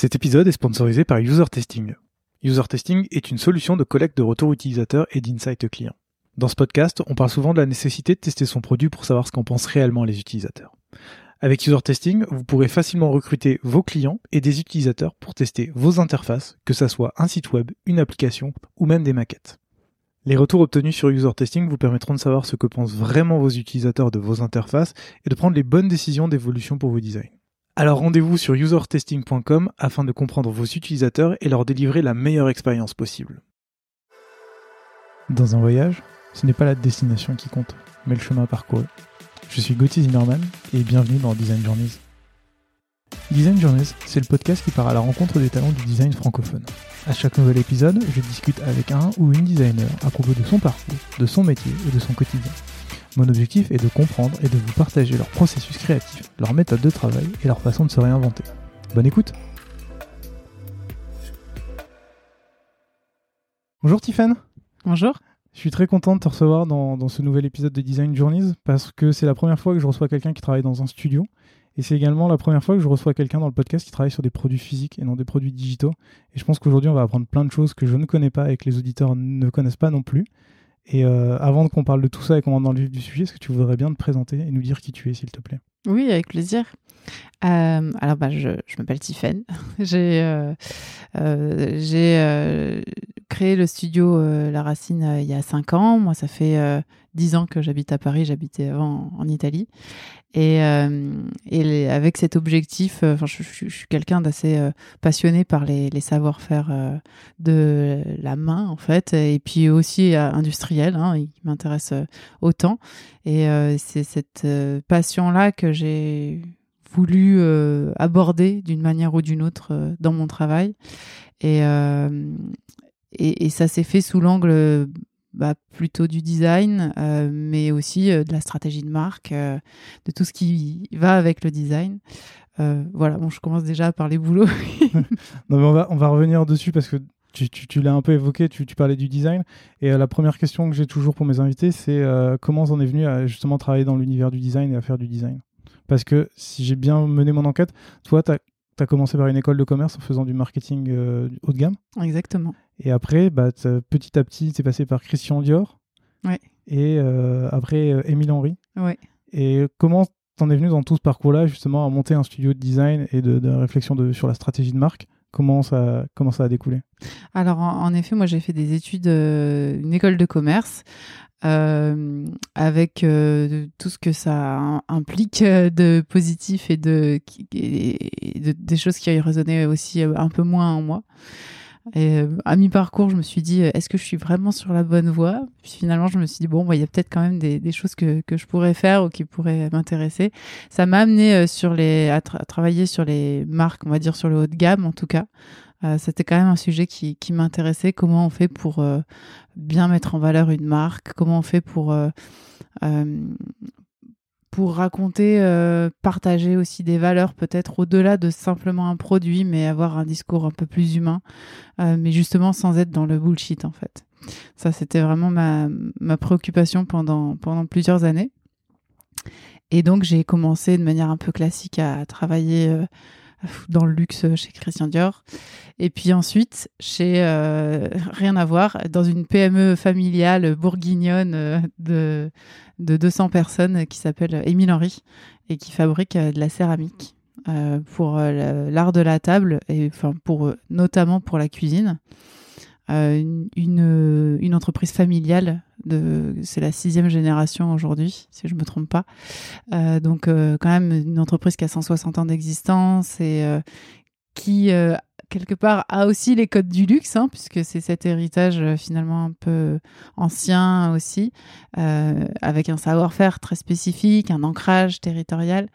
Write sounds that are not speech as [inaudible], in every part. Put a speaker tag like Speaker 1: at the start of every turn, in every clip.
Speaker 1: Cet épisode est sponsorisé par User Testing. User Testing est une solution de collecte de retours utilisateurs et d'insight clients. Dans ce podcast, on parle souvent de la nécessité de tester son produit pour savoir ce qu'en pensent réellement les utilisateurs. Avec User Testing, vous pourrez facilement recruter vos clients et des utilisateurs pour tester vos interfaces, que ce soit un site web, une application ou même des maquettes. Les retours obtenus sur User Testing vous permettront de savoir ce que pensent vraiment vos utilisateurs de vos interfaces et de prendre les bonnes décisions d'évolution pour vos designs. Alors rendez-vous sur usertesting.com afin de comprendre vos utilisateurs et leur délivrer la meilleure expérience possible. Dans un voyage, ce n'est pas la destination qui compte, mais le chemin parcouru. Je suis Gauthier Zimmerman et bienvenue dans Design Journeys. Design Journeys, c'est le podcast qui part à la rencontre des talents du design francophone. À chaque nouvel épisode, je discute avec un ou une designer à propos de son parcours, de son métier et de son quotidien. Mon objectif est de comprendre et de vous partager leur processus créatif, leur méthode de travail et leur façon de se réinventer. Bonne écoute Bonjour Tiffany
Speaker 2: Bonjour
Speaker 1: je suis très content de te recevoir dans, ce nouvel épisode de Design Journeys parce que c'est la première fois que je reçois quelqu'un qui travaille dans un studio et c'est également la première fois que je reçois quelqu'un dans le podcast qui travaille sur des produits physiques et non des produits digitaux. Et je pense qu'aujourd'hui, on va apprendre plein de choses que je ne connais pas et que les auditeurs ne connaissent pas non plus. Et euh, avant qu'on parle de tout ça et qu'on rentre dans le vif du sujet, est-ce que tu voudrais bien te présenter et nous dire qui tu es, s'il te plaît?
Speaker 2: Oui, avec plaisir. Euh, alors, bah, je, m'appelle Tiffen. [laughs] j'ai euh, j'ai créé le studio La Racine il y a 5 ans. Moi, ça fait 10 ans que j'habite à Paris. J'habitais avant en Italie. Et, euh, avec cet objectif, euh, je, suis quelqu'un d'assez euh, passionné par les, savoir-faire de la main, en fait, et puis aussi industriel, hein, qui m'intéresse autant. Et c'est cette passion-là que j'ai voulu aborder d'une manière ou d'une autre dans mon travail. Et, ça s'est fait sous l'angle bah, plutôt du design, euh, mais aussi euh, de la stratégie de marque, euh, de tout ce qui va avec le design. voilà, bon, je commence déjà à parler boulot. [laughs] [laughs]
Speaker 1: non, mais on va, on va revenir dessus parce que tu, tu, tu l'as un peu évoqué, tu, tu, parlais du design. Et la première question que j'ai toujours pour mes invités, c'est comment on en est venu à justement travailler dans l'univers du design et à faire du design? Parce que si j'ai bien mené mon enquête, toi, tu as commencé par une école de commerce en faisant du marketing euh, haut de gamme?
Speaker 2: Exactement.
Speaker 1: Et après, bah, petit à petit, tu es passé par Christian Dior.
Speaker 2: Ouais.
Speaker 1: Et euh, après, euh, Émile Henry.
Speaker 2: Ouais.
Speaker 1: Et comment t'en es venu dans tout ce parcours-là, justement, à monter un studio de design et de, réflexion de, sur la stratégie de marque? Comment ça, comment ça a découlé?
Speaker 2: Alors, en, effet, moi, j'ai fait des études, une école de commerce. Euh, avec euh, tout ce que ça implique euh, de positif et de, des choses qui résonnaient aussi un peu moins en moi. Et à mi-parcours, je me suis dit, est-ce que je suis vraiment sur la bonne voie? Puis finalement, je me suis dit, bon, bah, il y a peut-être quand même des, choses que, je pourrais faire ou qui pourraient m'intéresser. Ça m'a amené les, à, travailler sur les marques, on va dire sur le haut de gamme en tout cas. Euh, c'était quand même un sujet qui, m'intéressait. Comment on fait pour euh, bien mettre en valeur une marque? Comment on fait pour euh, pour raconter, partager aussi des valeurs, peut-être au-delà de simplement un produit, mais avoir un discours un peu plus humain, mais justement sans être dans le bullshit en fait. Ça, c'était vraiment ma, ma préoccupation pendant, pendant plusieurs années. Et donc, j'ai commencé de manière un peu classique à travailler [laughs] dans le luxe chez Christian Dior. Et puis ensuite, chez euh, rien à voir, dans une PME familiale bourguignonne euh, de, de 200 personnes qui s'appelle Émile Henry et qui fabrique euh, de la céramique pour l'art de la table et notamment pour la cuisine. Une, une, entreprise familiale. C'est la sixième génération aujourd'hui, si je me trompe pas. donc quand même une entreprise qui a 160 ans d'existence et qui quelque part a aussi les codes du luxe, hein, puisque c'est cet héritage euh, finalement un peu ancien aussi, euh, avec un savoir-faire très spécifique, un ancrage territorial,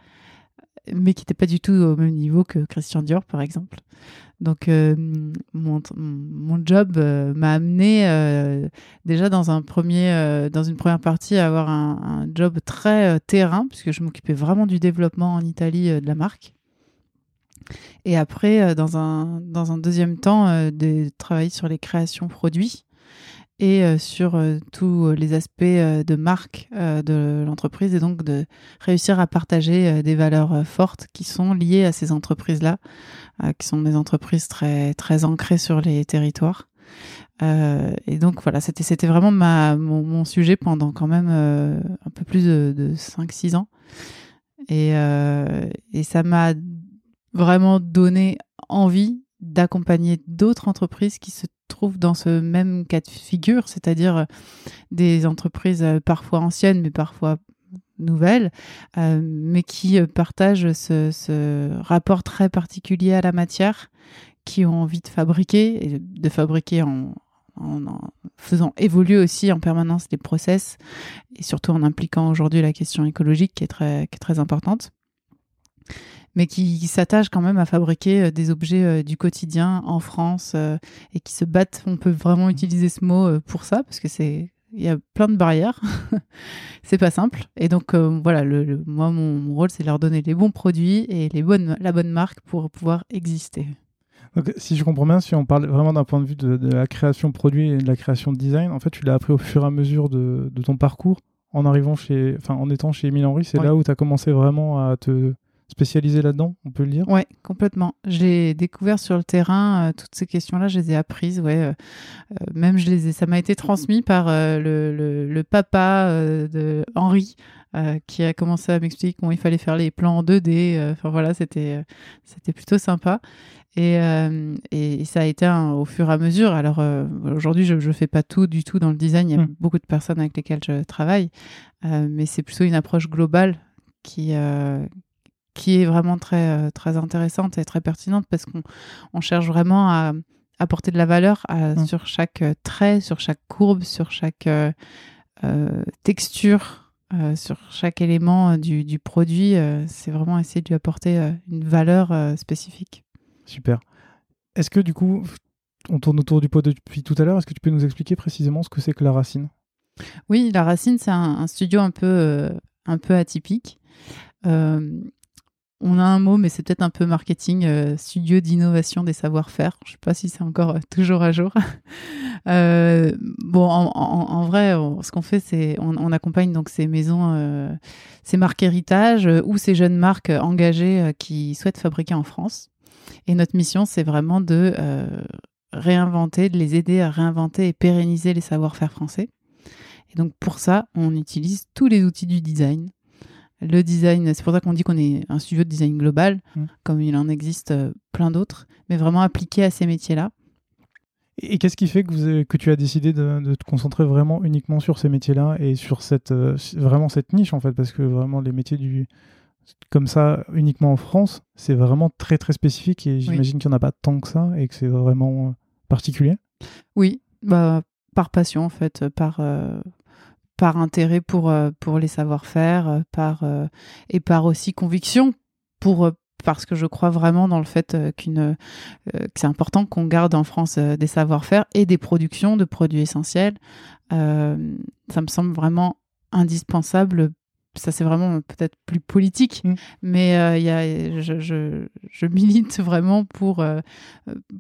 Speaker 2: mais qui n'était pas du tout au même niveau que Christian Dior, par exemple. Donc euh, mon, mon, job m'a amené déjà dans un premier, dans une première partie à avoir un, un job très terrain, puisque je m'occupais vraiment du développement en Italie de la marque. Et après, euh, dans un, dans un deuxième temps, euh, de travailler sur les créations produits. Et euh, sur euh, tous les aspects euh, de marque de l'entreprise et donc de réussir à partager des valeurs fortes qui sont liées à ces entreprises-là, qui sont des entreprises très très ancrées sur les territoires. et donc voilà, c'était c'était vraiment ma mon, sujet pendant quand même un peu plus de, de 5-6 ans. Et, et ça m'a vraiment donné envie d'accompagner d'autres entreprises qui se trouvent dans ce même cas de figure, c'est-à-dire euh, des entreprises euh, parfois anciennes mais parfois nouvelles, euh, mais qui partagent ce, rapport très particulier à la matière, qui ont envie de fabriquer et de fabriquer en, faisant évoluer aussi en permanence les process et surtout en impliquant aujourd'hui la question écologique qui est très, qui est très importante mais qui, s'attachent quand même à fabriquer euh, des objets euh, du quotidien en France euh, et qui se battent. On peut vraiment utiliser ce mot pour ça parce que c'est il y a plein de barrières. [laughs] c'est pas simple. Et donc voilà, le, moi mon, rôle c'est de leur donner les bons produits et les bonnes, la bonne marque pour pouvoir exister.
Speaker 1: Donc, si je comprends bien, si on parle vraiment d'un point de vue de, la création produit et de la création de design, en fait, tu l'as appris au fur et à mesure de, ton parcours en arrivant chez, enfin, en étant chez Émile Henry, c'est là où tu as commencé vraiment à te spécialisé là-dedans, on peut le dire?
Speaker 2: Ouais, complètement. J'ai découvert sur le terrain euh, toutes ces questions-là, je les ai apprises. Ouais, euh, euh, même je les ai, ça m'a été transmis par le, le, papa de Henri. qui a commencé à m'expliquer comment il fallait faire les plans en 2D. Enfin voilà, c'était c'était plutôt sympa. Et, et, ça a été au fur et à mesure. Alors aujourd'hui, je ne fais pas tout du tout dans le design. Il y a hmm. beaucoup de personnes avec lesquelles je travaille, mais c'est plutôt une approche globale qui, qui est vraiment très, euh, très intéressante et très pertinente parce qu'on on cherche vraiment à apporter de la valeur mmh. sur chaque euh, trait, sur chaque courbe, sur chaque euh, texture, sur chaque élément du, du produit. c'est vraiment essayer de lui apporter une valeur spécifique.
Speaker 1: Super. Est-ce que du coup, on tourne autour du pot depuis tout à l'heure, est-ce que tu peux nous expliquer précisément ce que c'est que la racine?
Speaker 2: Oui, la racine, c'est un, un, studio un peu, un peu atypique. On a un mot, mais c'est peut-être un peu marketing, euh, studio d'innovation des savoir-faire. Je ne sais pas si c'est encore euh, toujours à jour. [laughs] Euh, bon, en, vrai, ce qu'on fait, c'est on, accompagne donc ces maisons, ces marques héritage ou ces jeunes marques engagées qui souhaitent fabriquer en France. Et notre mission, c'est vraiment de réinventer, de les aider à réinventer et pérenniser les savoir-faire français. Et donc pour ça, on utilise tous les outils du design le design, c'est pour ça qu'on dit qu'on est un studio de design global, mm. comme il en existe euh, plein d'autres, mais vraiment appliqué à ces métiers-là.
Speaker 1: Et qu'est-ce qui fait que, vous que tu as décidé de, te concentrer vraiment uniquement sur ces métiers-là et sur cette, euh, vraiment cette niche en fait? Parce que vraiment les métiers du, comme ça uniquement en France, c'est vraiment très très spécifique et j'imagine qu'il n'y en a pas tant que ça et que c'est vraiment euh, particulier.
Speaker 2: Oui, bah, par passion en fait, par, par intérêt pour, euh, les savoir-faire, euh, par, euh, et par aussi conviction parce que je crois vraiment dans le fait qu'une que c'est important qu'on garde en France des savoir-faire et des productions de produits essentiels. ça me semble vraiment indispensable ça c'est vraiment peut-être plus politique, mm. mais euh, y a, je, je, je, milite vraiment pour, euh,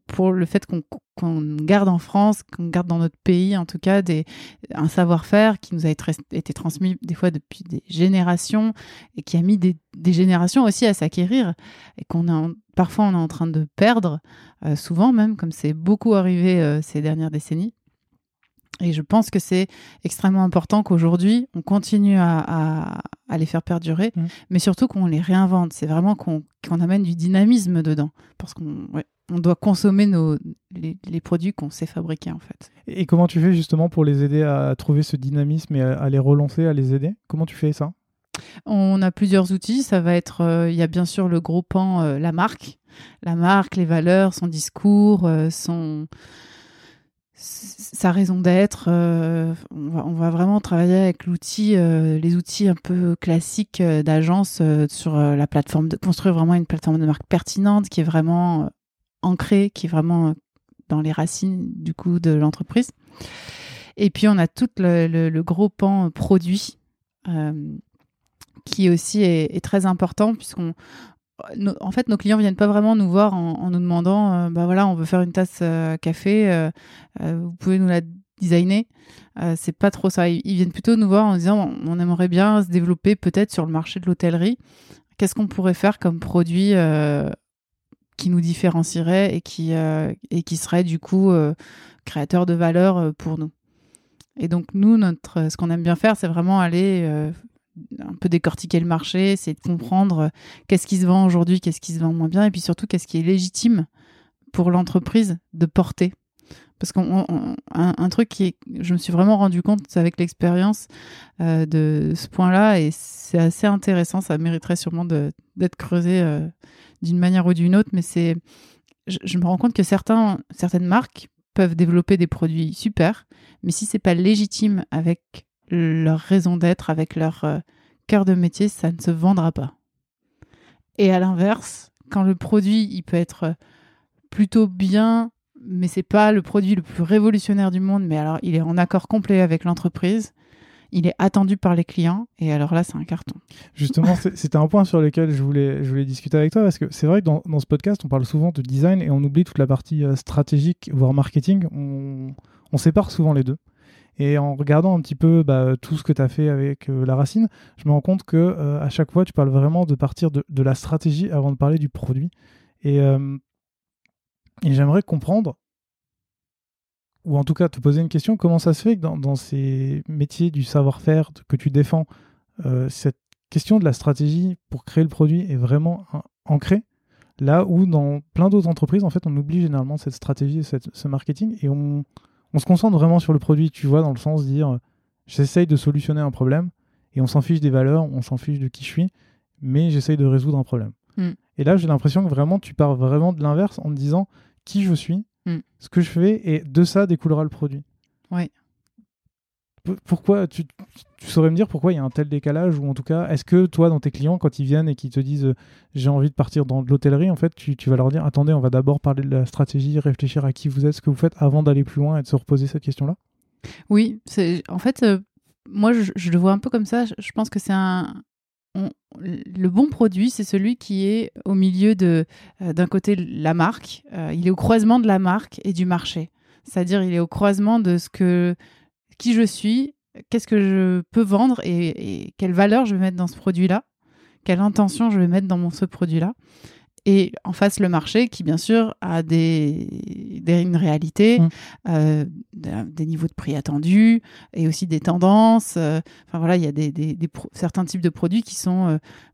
Speaker 2: pour le fait qu'on garde en France, qu'on garde dans notre pays en tout cas des, un savoir-faire qui nous a été, été, transmis des fois depuis des générations et qui a mis des, des générations aussi à s'acquérir et qu'on a parfois on est en train de perdre, euh, souvent même comme c'est beaucoup arrivé ces dernières décennies. Et je pense que c'est extrêmement important qu'aujourd'hui, on continue à, les faire perdurer, mmh. mais surtout qu'on les réinvente. C'est vraiment qu'on amène du dynamisme dedans. Parce qu'on on doit consommer nos, les, produits qu'on sait fabriquer, en fait.
Speaker 1: Et comment tu fais justement pour les aider à trouver ce dynamisme et à, les relancer, à les aider? Comment tu fais ça?
Speaker 2: On a plusieurs outils. Ça va être, euh, il y a bien sûr le gros pan, euh, la marque. La marque, les valeurs, son discours, euh, son sa raison d'être. Euh, on, va, vraiment travailler avec euh, les outils un peu classiques euh, d'agence sur la plateforme, de construire vraiment une plateforme de marque pertinente qui est vraiment ancrée, qui est vraiment dans les racines du coup de l'entreprise. Et puis on a tout le, gros pan produit qui aussi est très important puisqu'on en fait, nos clients viennent pas vraiment nous voir en, nous demandant, euh, bah voilà, on veut faire une tasse euh, café, euh, vous pouvez nous la designer. Euh, c'est pas trop ça. Ils, viennent plutôt nous voir en disant on aimerait bien se développer peut-être sur le marché de l'hôtellerie. Qu'est-ce qu'on pourrait faire comme produit euh, qui nous différencierait et qui, euh, serait du coup créateur de valeur pour nous? Et donc nous, ce qu'on aime bien faire, c'est vraiment aller un peu décortiquer le marché, c'est de comprendre qu'est-ce qui se vend aujourd'hui, qu'est-ce qui se vend moins bien, et puis surtout qu'est-ce qui est légitime pour l'entreprise de porter. Parce qu'un un, truc qui je me suis vraiment rendu compte avec l'expérience euh, de ce point-là et c'est assez intéressant ça mériterait sûrement d'être creusé euh, d'une manière ou d'une autre mais c'est je, me rends compte que certaines marques peuvent développer des produits super mais si c'est pas légitime avec leur raison d'être avec leur euh, cœur de métier ça ne se vendra pas et à l'inverse quand le produit il peut être plutôt bien mais c'est pas le produit le plus révolutionnaire du monde, mais alors il est en accord complet avec l'entreprise. Il est attendu par les clients et alors là, c'est un carton.
Speaker 1: Justement, c'était un point sur lequel je voulais, discuter avec toi parce que c'est vrai que dans, ce podcast, on parle souvent de design et on oublie toute la partie euh, stratégique, voire marketing. On, sépare souvent les deux. Et en regardant un petit peu bah, tout ce que tu as fait avec euh, la racine, je me rends compte que euh, à chaque fois, tu parles vraiment de partir de, la stratégie avant de parler du produit. Et j'aimerais comprendre, ou en tout cas te poser une question, comment ça se fait que dans, ces métiers du savoir-faire que tu défends, euh, cette question de la stratégie pour créer le produit est vraiment ancrée, là où dans plein d'autres entreprises, en fait, on oublie généralement cette stratégie, ce marketing, et on, se concentre vraiment sur le produit, tu vois, dans le sens de dire, j'essaye de solutionner un problème, et on s'en fiche des valeurs, on s'en fiche de qui je suis, mais j'essaye de résoudre un problème. Hmm. Et là, j'ai l'impression que vraiment, tu pars vraiment de l'inverse en te disant qui je suis, hmm. ce que je fais, et de ça découlera le produit.
Speaker 2: Oui.
Speaker 1: Pourquoi tu, saurais me dire pourquoi il y a un tel décalage ou en tout cas est-ce que toi dans tes clients quand ils viennent et qu'ils te disent euh, j'ai envie de partir dans de l'hôtellerie en fait tu, vas leur dire attendez on va d'abord parler de la stratégie réfléchir à qui vous êtes ce que vous faites avant d'aller plus loin et de se reposer cette question là
Speaker 2: oui c'est en fait euh, moi je, le vois un peu comme ça je pense que c'est un, le bon produit, c'est celui qui est au milieu de, euh, d'un côté, la marque. Il est au croisement de la marque et du marché. C'est-à-dire, il est au croisement de ce que, qui je suis, qu'est-ce que je peux vendre et, quelle valeur je vais mettre dans ce produit-là, quelle intention je vais mettre dans mon, ce produit-là et en face le marché qui bien sûr a des, des une réalité, mmh. euh, des niveaux de prix attendus et aussi des tendances. Euh, enfin voilà, il y a des, des, des certains types de produits qui sont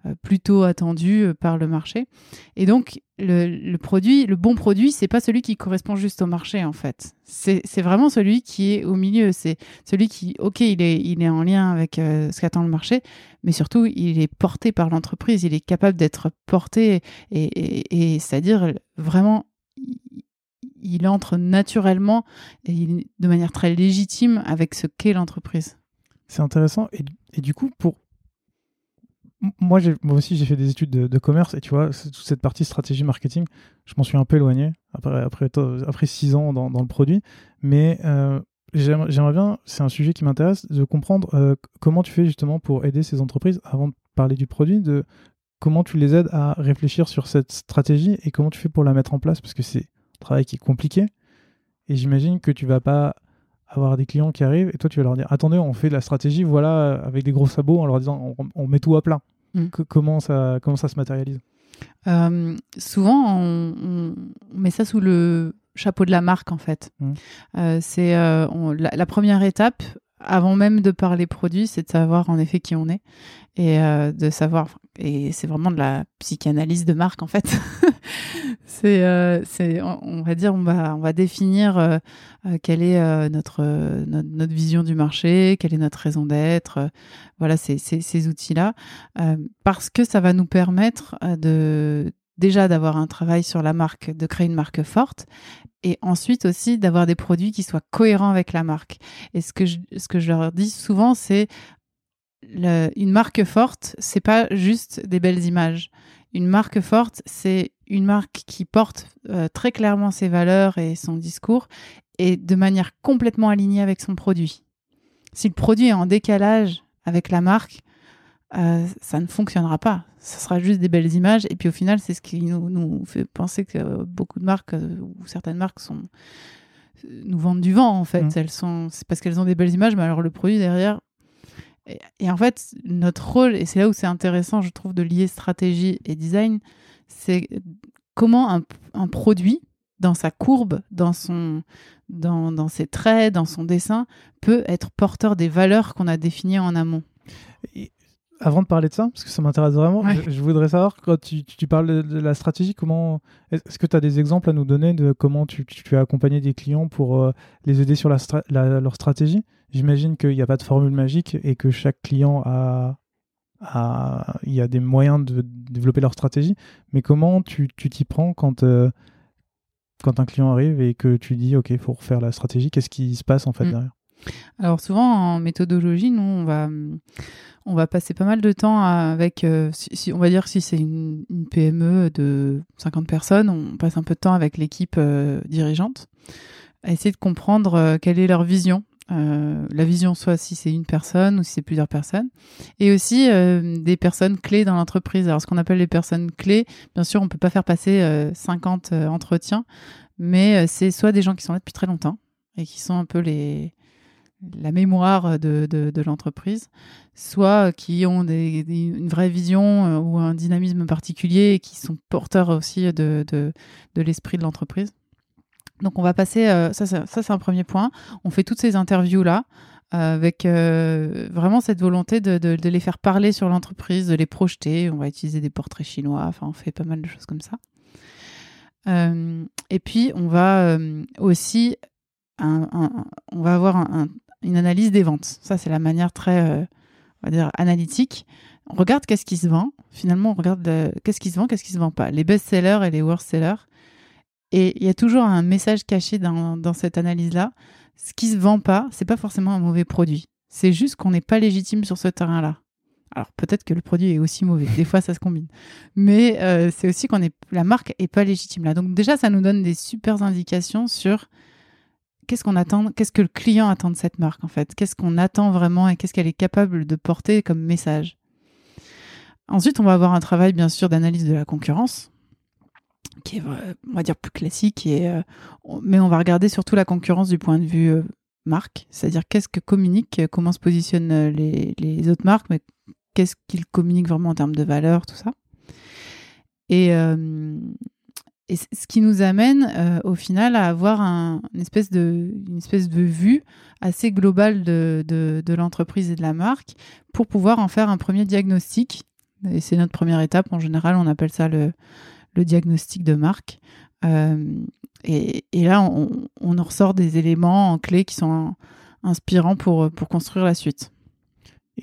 Speaker 2: euh, plutôt attendus par le marché. Et donc le, le produit, le bon produit, c'est pas celui qui correspond juste au marché en fait. C'est vraiment celui qui est au milieu. C'est celui qui, ok, il est, il est en lien avec ce qu'attend le marché, mais surtout il est porté par l'entreprise. Il est capable d'être porté et, c'est-à-dire vraiment il entre naturellement et de manière très légitime avec ce qu'est l'entreprise.
Speaker 1: C'est intéressant. Et, du coup, pour. Moi, moi aussi, j'ai fait des études de, commerce et tu vois, toute cette partie stratégie marketing, je m'en suis un peu éloigné après, après, après six ans dans, dans, le produit. Mais euh, j'aimerais bien, c'est un sujet qui m'intéresse, de comprendre euh, comment tu fais justement pour aider ces entreprises, avant de parler du produit, de comment tu les aides à réfléchir sur cette stratégie et comment tu fais pour la mettre en place, parce que c'est travail qui est compliqué. Et j'imagine que tu vas pas avoir des clients qui arrivent et toi tu vas leur dire attendez on fait de la stratégie voilà avec des gros sabots en leur disant on, met tout à plat mm. comment ça comment ça se matérialise?
Speaker 2: Euh, souvent on, met ça sous le chapeau de la marque en fait mm. euh, c'est euh, la, première étape avant même de parler produit, c'est de savoir en effet qui on est et euh, de savoir. Et c'est vraiment de la psychanalyse de marque en fait. [laughs] c'est, euh, c'est, on va dire, on va, on va définir euh, quelle est notre, notre, vision du marché, quelle est notre raison d'être. voilà, c'est, ces outils-là, parce que ça va nous permettre de déjà d'avoir un travail sur la marque, de créer une marque forte, et ensuite aussi d'avoir des produits qui soient cohérents avec la marque. Et ce que je, ce que je leur dis souvent, c'est une marque forte, c'est pas juste des belles images. Une marque forte, c'est une marque qui porte euh, très clairement ses valeurs et son discours et de manière complètement alignée avec son produit. Si le produit est en décalage avec la marque, euh, ça ne fonctionnera pas. Ce sera juste des belles images. Et puis au final, c'est ce qui nous, nous, fait penser que beaucoup de marques euh, ou certaines marques sont nous vendent du vent en fait.
Speaker 1: Mm.
Speaker 2: Elles sont, c'est parce qu'elles ont des belles images, mais alors le produit derrière. Et, et en fait, notre rôle, et c'est là où c'est intéressant, je trouve, de lier stratégie et design, c'est comment un, un produit, dans sa courbe, dans, son, dans, dans ses traits, dans son dessin, peut être porteur des valeurs qu'on a définies en amont.
Speaker 1: Et avant de parler de ça, parce que ça m'intéresse vraiment,
Speaker 2: Ouais.
Speaker 1: je, je voudrais savoir, quand tu, tu parles de, de la stratégie, comment est-ce que tu as des exemples à nous donner de comment tu, tu as accompagné des clients pour euh, les aider sur la stra- la- leur stratégie? J'imagine qu'il n'y a pas de formule magique et que chaque client a, a- il y a des moyens de développer leur stratégie, mais comment tu tu t'y prends quand, euh, quand un client arrive et que tu dis, OK, il faut refaire la stratégie, qu'est-ce qui se passe en fait
Speaker 2: Mm.
Speaker 1: derrière?
Speaker 2: Alors souvent en méthodologie, nous on va on va passer pas mal de temps avec euh, si, on va dire si c'est une, PME de 50 personnes, on passe un peu de temps avec l'équipe euh, dirigeante à essayer de comprendre euh, quelle est leur vision. La vision soit si c'est une personne ou si c'est plusieurs personnes et aussi des personnes clés dans l'entreprise. Alors ce qu'on appelle les personnes clés, bien sûr, on peut pas faire passer euh, 50 euh, entretiens, mais c'est soit des gens qui sont là depuis très longtemps et qui sont un peu les la mémoire de, l'entreprise, soit qui ont une vraie vision euh, ou un dynamisme particulier et qui sont porteurs aussi de, l'esprit de l'entreprise. Donc on va passer, euh, ça, c'est un premier point, on fait toutes ces interviews-là euh, avec vraiment cette volonté de, les faire parler sur l'entreprise, de les projeter, on va utiliser des portraits chinois, enfin on fait pas mal de choses comme ça. Et puis on va aussi on va avoir un- une analyse des ventes. Ça, c'est la manière très, euh, on va dire, analytique. On regarde qu'est-ce qui se vend. Finalement, on regarde euh, qu'est-ce qui se vend, qu'est-ce qui se vend pas. Les best-sellers et les worst-sellers. Et il y a toujours un message caché dans, cette analyse-là. Ce qui se vend pas, c'est pas forcément un mauvais produit. C'est juste qu'on n'est pas légitime sur ce terrain-là. Alors peut-être que le produit est aussi mauvais. Des fois, ça se combine. Mais euh, c'est aussi qu'on est la marque est pas légitime là. Donc déjà, ça nous donne des super indications sur qu'est-ce qu'on attend, qu'est-ce que le client attend de cette marque en fait, qu'est-ce qu'on attend vraiment et qu'est-ce qu'elle est capable de porter comme message? Ensuite, on va avoir un travail bien sûr d'analyse de la concurrence, qui est, on va dire, plus classique, et, euh, mais on va regarder surtout la concurrence du point de vue euh, marque, c'est-à-dire qu'est-ce que communiquent, euh, comment se positionnent euh, les, autres marques, mais qu'est-ce qu'ils communiquent vraiment en termes de valeur, tout ça? Et, et ce qui nous amène euh, au final à avoir un- une, espèce de, espèce de vue assez globale de, de, l'entreprise et de la marque pour pouvoir en faire un premier diagnostic. Et c'est notre première étape. En général, on appelle ça le, le diagnostic de marque. Euh, et, et là, on, on en ressort des éléments en clés qui sont inspirants pour, pour construire la suite.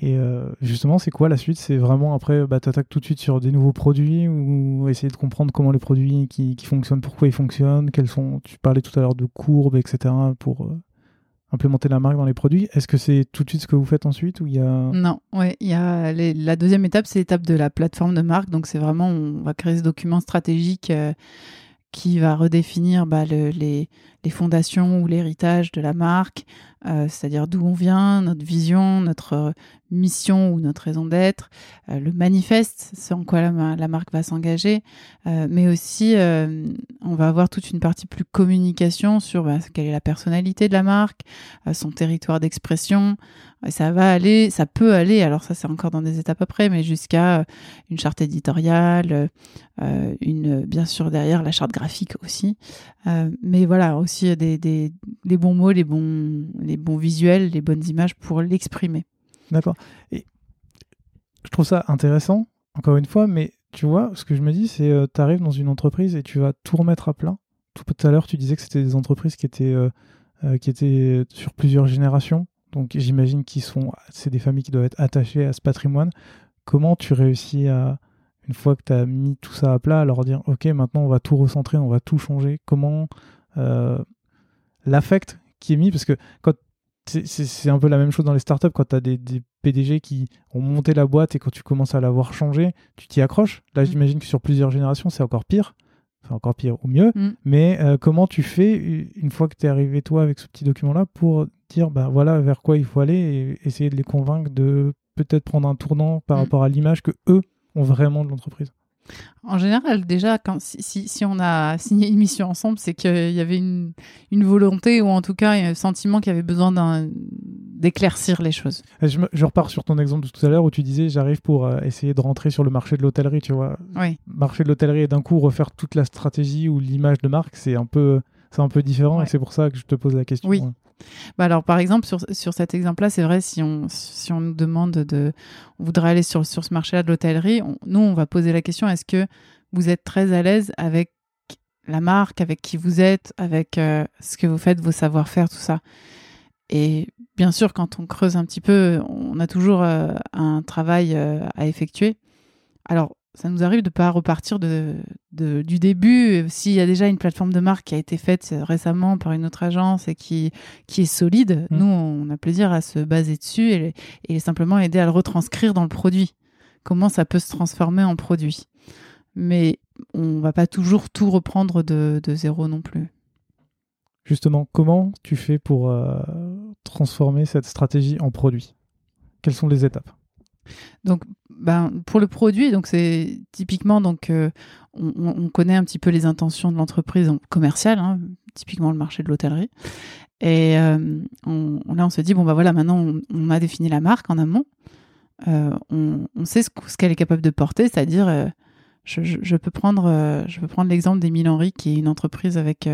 Speaker 1: Et euh, justement, c'est quoi la suite? C'est vraiment après, bah, tu attaques tout de suite sur des nouveaux produits ou essayer de comprendre comment les produits qui, qui fonctionnent, pourquoi ils fonctionnent, quels sont. Tu parlais tout à l'heure de courbes, etc. pour euh, implémenter la marque dans les produits. Est-ce que c'est tout de suite ce que vous faites ensuite y a
Speaker 2: Non, ouais, il y a la deuxième étape, c'est l'étape de la plateforme de marque. Donc c'est vraiment, on va créer ce document stratégique euh, qui va redéfinir bah, le- les, les fondations ou l'héritage de la marque, euh, c'est-à-dire d'où on vient, notre vision, notre euh, mission ou notre raison d'être, euh, le manifeste, c'est en quoi la, ma- la marque va s'engager, mais aussi on va avoir toute une partie plus communication sur bah, quelle est la personnalité de la marque, son territoire d'expression. Ça va aller, ça peut aller, alors ça c'est encore dans des étapes après, mais jusqu'à une charte éditoriale, une, bien sûr derrière la charte graphique aussi. Mais voilà, aussi des, des, bons mots, les bons, les bons visuels, les bonnes images pour l'exprimer.
Speaker 1: D'accord. Et je trouve ça intéressant, encore une fois, mais tu vois, ce que je me dis, c'est tu arrives dans une entreprise et tu vas tout remettre à plat. Tout à l'heure, tu disais que c'était des entreprises qui étaient, euh, euh, qui étaient sur plusieurs générations. Donc j'imagine qu'ils sont, c'est des familles qui doivent être attachées à ce patrimoine. Comment tu réussis à, une fois que tu as mis tout ça à plat, à leur dire, OK, maintenant on va tout recentrer, on va tout changer. Comment euh, l'affect qui est mis, parce que quand c'est- un peu la même chose dans les startups quand tu as des, des PDG qui ont monté la boîte et quand tu commences à la voir changer, tu t'y accroches. Là,
Speaker 2: Mm.
Speaker 1: j'imagine que sur plusieurs générations, c'est encore pire. Enfin, encore pire ou mieux.
Speaker 2: Mm.
Speaker 1: Mais euh, comment tu fais une fois que tu es arrivé, toi, avec ce petit document-là, pour dire, bah voilà vers quoi il faut aller et essayer de les convaincre de peut-être prendre un tournant par
Speaker 2: Mm.
Speaker 1: rapport à l'image que eux ont vraiment de l'entreprise?
Speaker 2: En général, déjà, quand, si, si, on a signé une mission ensemble, c'est qu'il y avait une, une, volonté ou en tout cas un sentiment qu'il y avait besoin d'éclaircir les choses.
Speaker 1: Je, je, repars sur ton exemple de tout à l'heure où tu disais j'arrive pour euh, essayer de rentrer sur le marché de l'hôtellerie, tu vois.
Speaker 2: Oui.
Speaker 1: Marché de l'hôtellerie et d'un coup refaire toute la stratégie ou l'image de marque, c'est un peu, c'est un peu différent et c'est pour ça que je te pose la question.
Speaker 2: Oui. Bah alors, par exemple, sur, sur cet exemple-là, c'est vrai, si on, si on nous demande de. On voudrait aller sur, sur ce marché-là de l'hôtellerie, nous, on va poser la question est-ce que vous êtes très à l'aise avec la marque, avec qui vous êtes, avec euh, ce que vous faites, vos savoir-faire, tout ça? Et bien sûr, quand on creuse un petit peu, on a toujours euh, un travail euh, à effectuer. Alors, ça nous arrive de pas repartir de, du début. S'il y a déjà une plateforme de marque qui a été faite récemment par une autre agence et qui, qui est solide, mmh. nous, on a plaisir à se baser dessus et, et, simplement aider à le retranscrire dans le produit. Comment ça peut se transformer en produit. Mais on va pas toujours tout reprendre de, de zéro non plus.
Speaker 1: Justement, comment tu fais pour euh, transformer cette stratégie en produit? Quelles sont les étapes?
Speaker 2: Donc, ben, pour le produit, c'est typiquement donc euh, on, connaît un petit peu les intentions de l'entreprise commerciale, hein, typiquement le marché de l'hôtellerie. Et euh, là, on se dit bon bah voilà, maintenant on, a défini la marque en amont. Euh, on, sait ce, qu'elle est capable de porter, c'est-à-dire je, peux prendre je prendre l'exemple des Henry, qui est une entreprise avec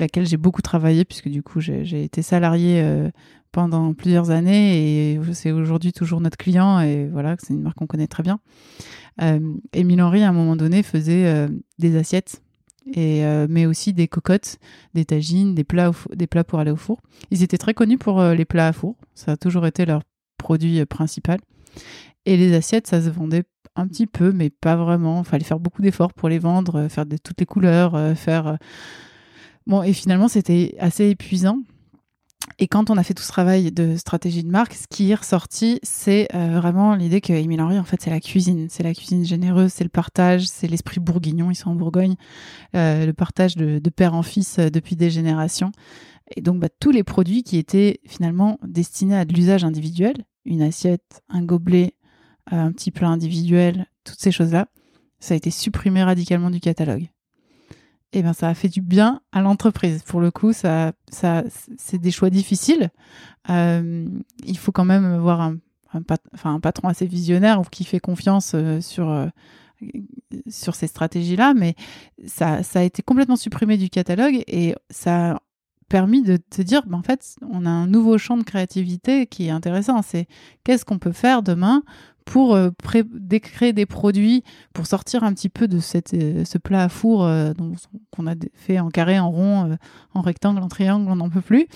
Speaker 2: laquelle j'ai beaucoup travaillé puisque du coup j'ai été salarié pendant plusieurs années et c'est aujourd'hui toujours notre client et voilà, c'est une marque qu'on connaît très bien. Euh, et Henry, à un moment donné, faisait euh, des assiettes, et, euh, mais aussi des cocottes, des tagines, des plats, des plats pour aller au four. Ils étaient très connus pour les plats à four, ça a toujours été leur produit principal. Et les assiettes, ça se vendait un petit peu, mais pas vraiment. Il fallait faire beaucoup d'efforts pour les vendre, faire de toutes les couleurs, faire... Bon, et finalement, c'était assez épuisant. Et quand on a fait tout ce travail de stratégie de marque, ce qui est ressorti, c'est euh, vraiment l'idée que Émile Henry, en fait, c'est la cuisine. C'est la cuisine généreuse, c'est le partage, c'est l'esprit bourguignon, ils sont en Bourgogne, euh, le partage de, père en fils euh, depuis des générations. Et donc, bah, tous les produits qui étaient finalement destinés à de l'usage individuel, une assiette, un gobelet, un petit plat individuel, toutes ces choses-là, ça a été supprimé radicalement du catalogue eh ben, ça a fait du bien à l'entreprise. Pour le coup, ça, ça, c'est des choix difficiles. Euh, il faut quand même avoir un, patron assez visionnaire ou qui fait confiance euh, sur, euh, sur ces stratégies-là, mais ça, ça a été complètement supprimé du catalogue et ça a permis de te dire, ben, en fait, on a un nouveau champ de créativité qui est intéressant. C'est qu'est-ce qu'on peut faire demain pour euh, créer des produits, pour sortir un petit peu de euh, ce plat à four euh, qu'on a fait en carré, en rond, en rectangle, en triangle, on n'en peut plus.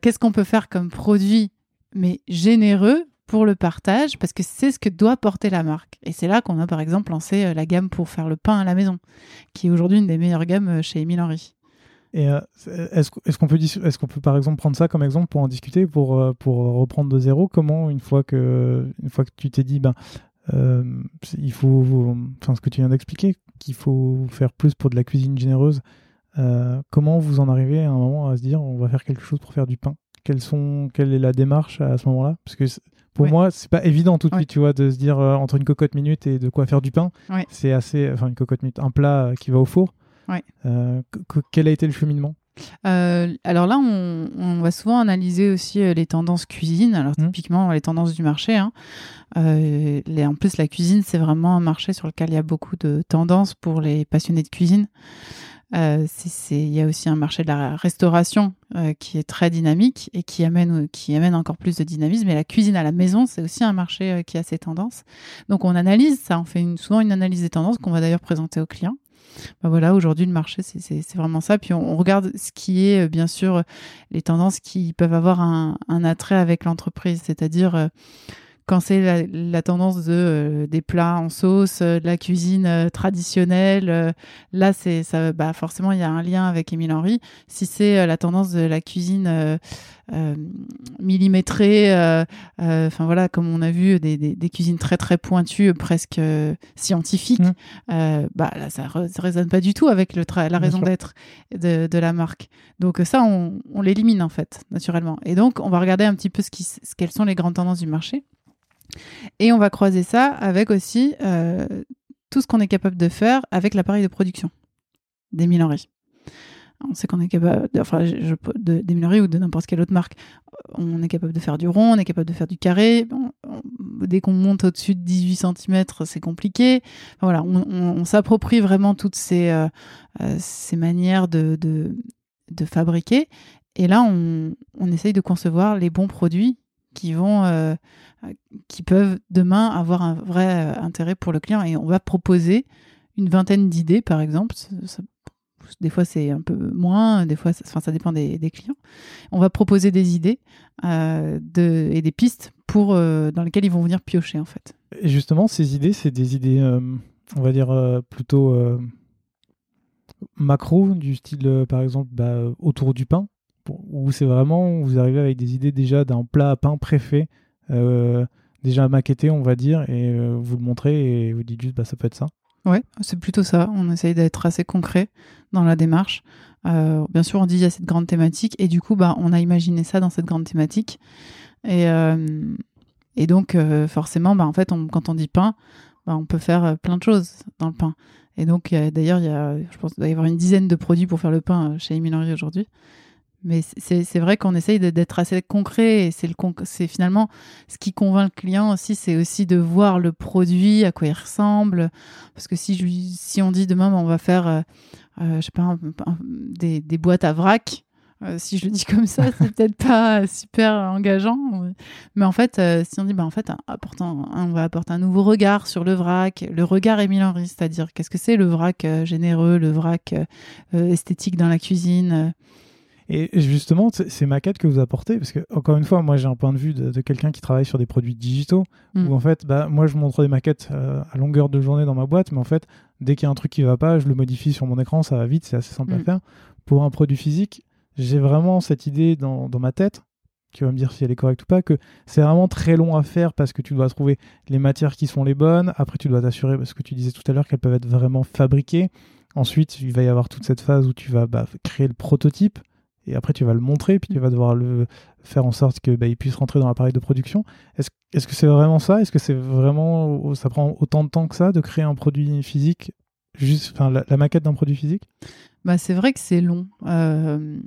Speaker 2: Qu'est-ce qu'on peut faire comme produit, mais généreux pour le partage, parce que c'est ce que doit porter la marque. Et c'est là qu'on a par exemple lancé la gamme pour faire le pain à la maison, qui est aujourd'hui une des meilleures gammes chez Émile Henry.
Speaker 1: Et euh, est-ce qu'on peut, est qu'on peut par exemple prendre ça comme exemple pour en discuter, pour, euh, pour reprendre de zéro? Comment, une fois que, une fois que tu t'es dit, ben, euh, il faut, enfin, ce que tu viens d'expliquer, qu'il faut faire plus pour de la cuisine généreuse, comment vous en arrivez à un moment à se dire, on va faire quelque chose pour faire du pain? Quelles sont, Quelle est la démarche à ce moment-là? Parce que pour moi, c'est pas évident tout de suite, tu vois, de se dire entre une cocotte minute et de quoi faire du pain. C'est assez, enfin, une cocotte minute, un plat qui va au four. Euh, quel a été le cheminement?
Speaker 2: Euh, alors là, on, va souvent analyser aussi euh, les tendances cuisine. Alors mmh. typiquement les tendances du marché. Hein. en plus, la cuisine, c'est vraiment un marché sur lequel il y a beaucoup de tendances pour les passionnés de cuisine. il y a aussi un marché de la restauration qui est très dynamique et qui amène, qui amène encore plus de dynamisme. Et la cuisine à la maison, c'est aussi un marché qui a ses tendances. Donc on analyse ça, on fait souvent une analyse des tendances qu'on va d'ailleurs présenter aux clients. Bah voilà, aujourd'hui, le marché, c'est vraiment ça. Puis on, regarde ce qui est, euh, bien sûr, les tendances qui peuvent avoir un, un attrait avec l'entreprise, c'est-à-dire euh, quand c'est la, tendance de euh, des plats en sauce, de la cuisine traditionnelle, là c'est ça, bah forcément il y a un lien avec Émile Henry. Si c'est la tendance de la cuisine euh, millimétré euh, euh, enfin voilà, comme on a vu, des, des, cuisines très très pointues, presque scientifiques. Mmh. bah là, ça, ne résonne pas du tout avec le la raison d'être de, de, la marque. Donc ça, on, on l'élimine en fait, naturellement. Et donc, on va regarder un petit peu ce qui, ce, quelles sont les grandes tendances du marché. Et on va croiser ça avec aussi tout ce qu'on est capable de faire avec l'appareil de production des Milanry. On sait qu'on est capable, de, enfin, je, de, des Milanry ou de n'importe quelle autre marque. On est capable de faire du rond, on est capable de faire du carré. dès qu'on monte au-dessus de 18 cm, c'est compliqué. voilà, on, s'approprie vraiment toutes ces, euh, euh, ces manières de, de, de, fabriquer. Et là, on, on, essaye de concevoir les bons produits qui vont, euh, qui peuvent demain avoir un vrai intérêt pour le client. Et on va proposer une vingtaine d'idées, par exemple. des fois, c'est un peu moins, des fois, enfin, ça dépend des, clients. On va proposer des idées euh, de, et des pistes pour, euh, dans lesquelles ils vont venir piocher, en fait.
Speaker 1: Et justement, ces idées, c'est des idées, on va dire, plutôt macro, du style, par exemple, bah, autour du pain où c'est vraiment, vous arrivez avec des idées déjà d'un plat à pain préfet, euh, déjà maquetté, on va dire, et euh, vous le montrez et vous dites juste, bah, ça peut être ça.
Speaker 2: Ouais, c'est plutôt ça. On essaye d'être assez concret dans la démarche. Euh, bien sûr, on dit il y a cette grande thématique, et du coup, bah, on a imaginé ça dans cette grande thématique. Et, et donc, forcément, bah, en fait, quand on dit pain, bah, on peut faire plein de choses dans le pain. Et donc, d'ailleurs, il y a, je pense, qu'il doit y avoir une dizaine de produits pour faire le pain chez Émilerie aujourd'hui. Mais c'est vrai qu'on essaye d'être assez concret et c'est c'est finalement ce qui convainc le client aussi, c'est aussi de voir le produit, à quoi il ressemble. Parce que si, je, si on dit demain, on va faire, euh, euh, je sais pas, des, des, boîtes à vrac, euh, si je le dis comme ça, c'est [laughs] peut-être pas super engageant. Mais en fait, si on dit, bah, en fait, apportant, on va apporter un nouveau regard sur le vrac, le regard Émile Henry, c'est-à-dire qu'est-ce que c'est le vrac généreux, le vrac esthétique dans la cuisine
Speaker 1: et justement, ces maquettes que vous apportez, parce que encore une fois, moi j'ai un point de vue de, quelqu'un qui travaille sur des produits digitaux, mm. où en fait, bah, moi je montre des maquettes euh, à longueur de journée dans ma boîte, mais en fait, dès qu'il y a un truc qui va pas, je le modifie sur mon écran, ça va vite, c'est assez simple à mm. faire. Pour un produit physique, j'ai vraiment cette idée dans, dans ma tête, qui va me dire si elle est correcte ou pas, que c'est vraiment très long à faire parce que tu dois trouver les matières qui sont les bonnes. Après, tu dois t'assurer, parce que tu disais tout à l'heure qu'elles peuvent être vraiment fabriquées. Ensuite, il va y avoir toute cette phase où tu vas bah, créer le prototype et après tu vas le montrer, puis tu vas devoir le faire en sorte que bah, il puisse rentrer dans l'appareil de production. Est-ce que c'est vraiment ça? Est-ce que c'est vraiment ça prend autant de temps que ça de créer un produit physique, juste enfin la, maquette d'un produit physique?
Speaker 2: Bah c'est vrai que c'est long. Euh,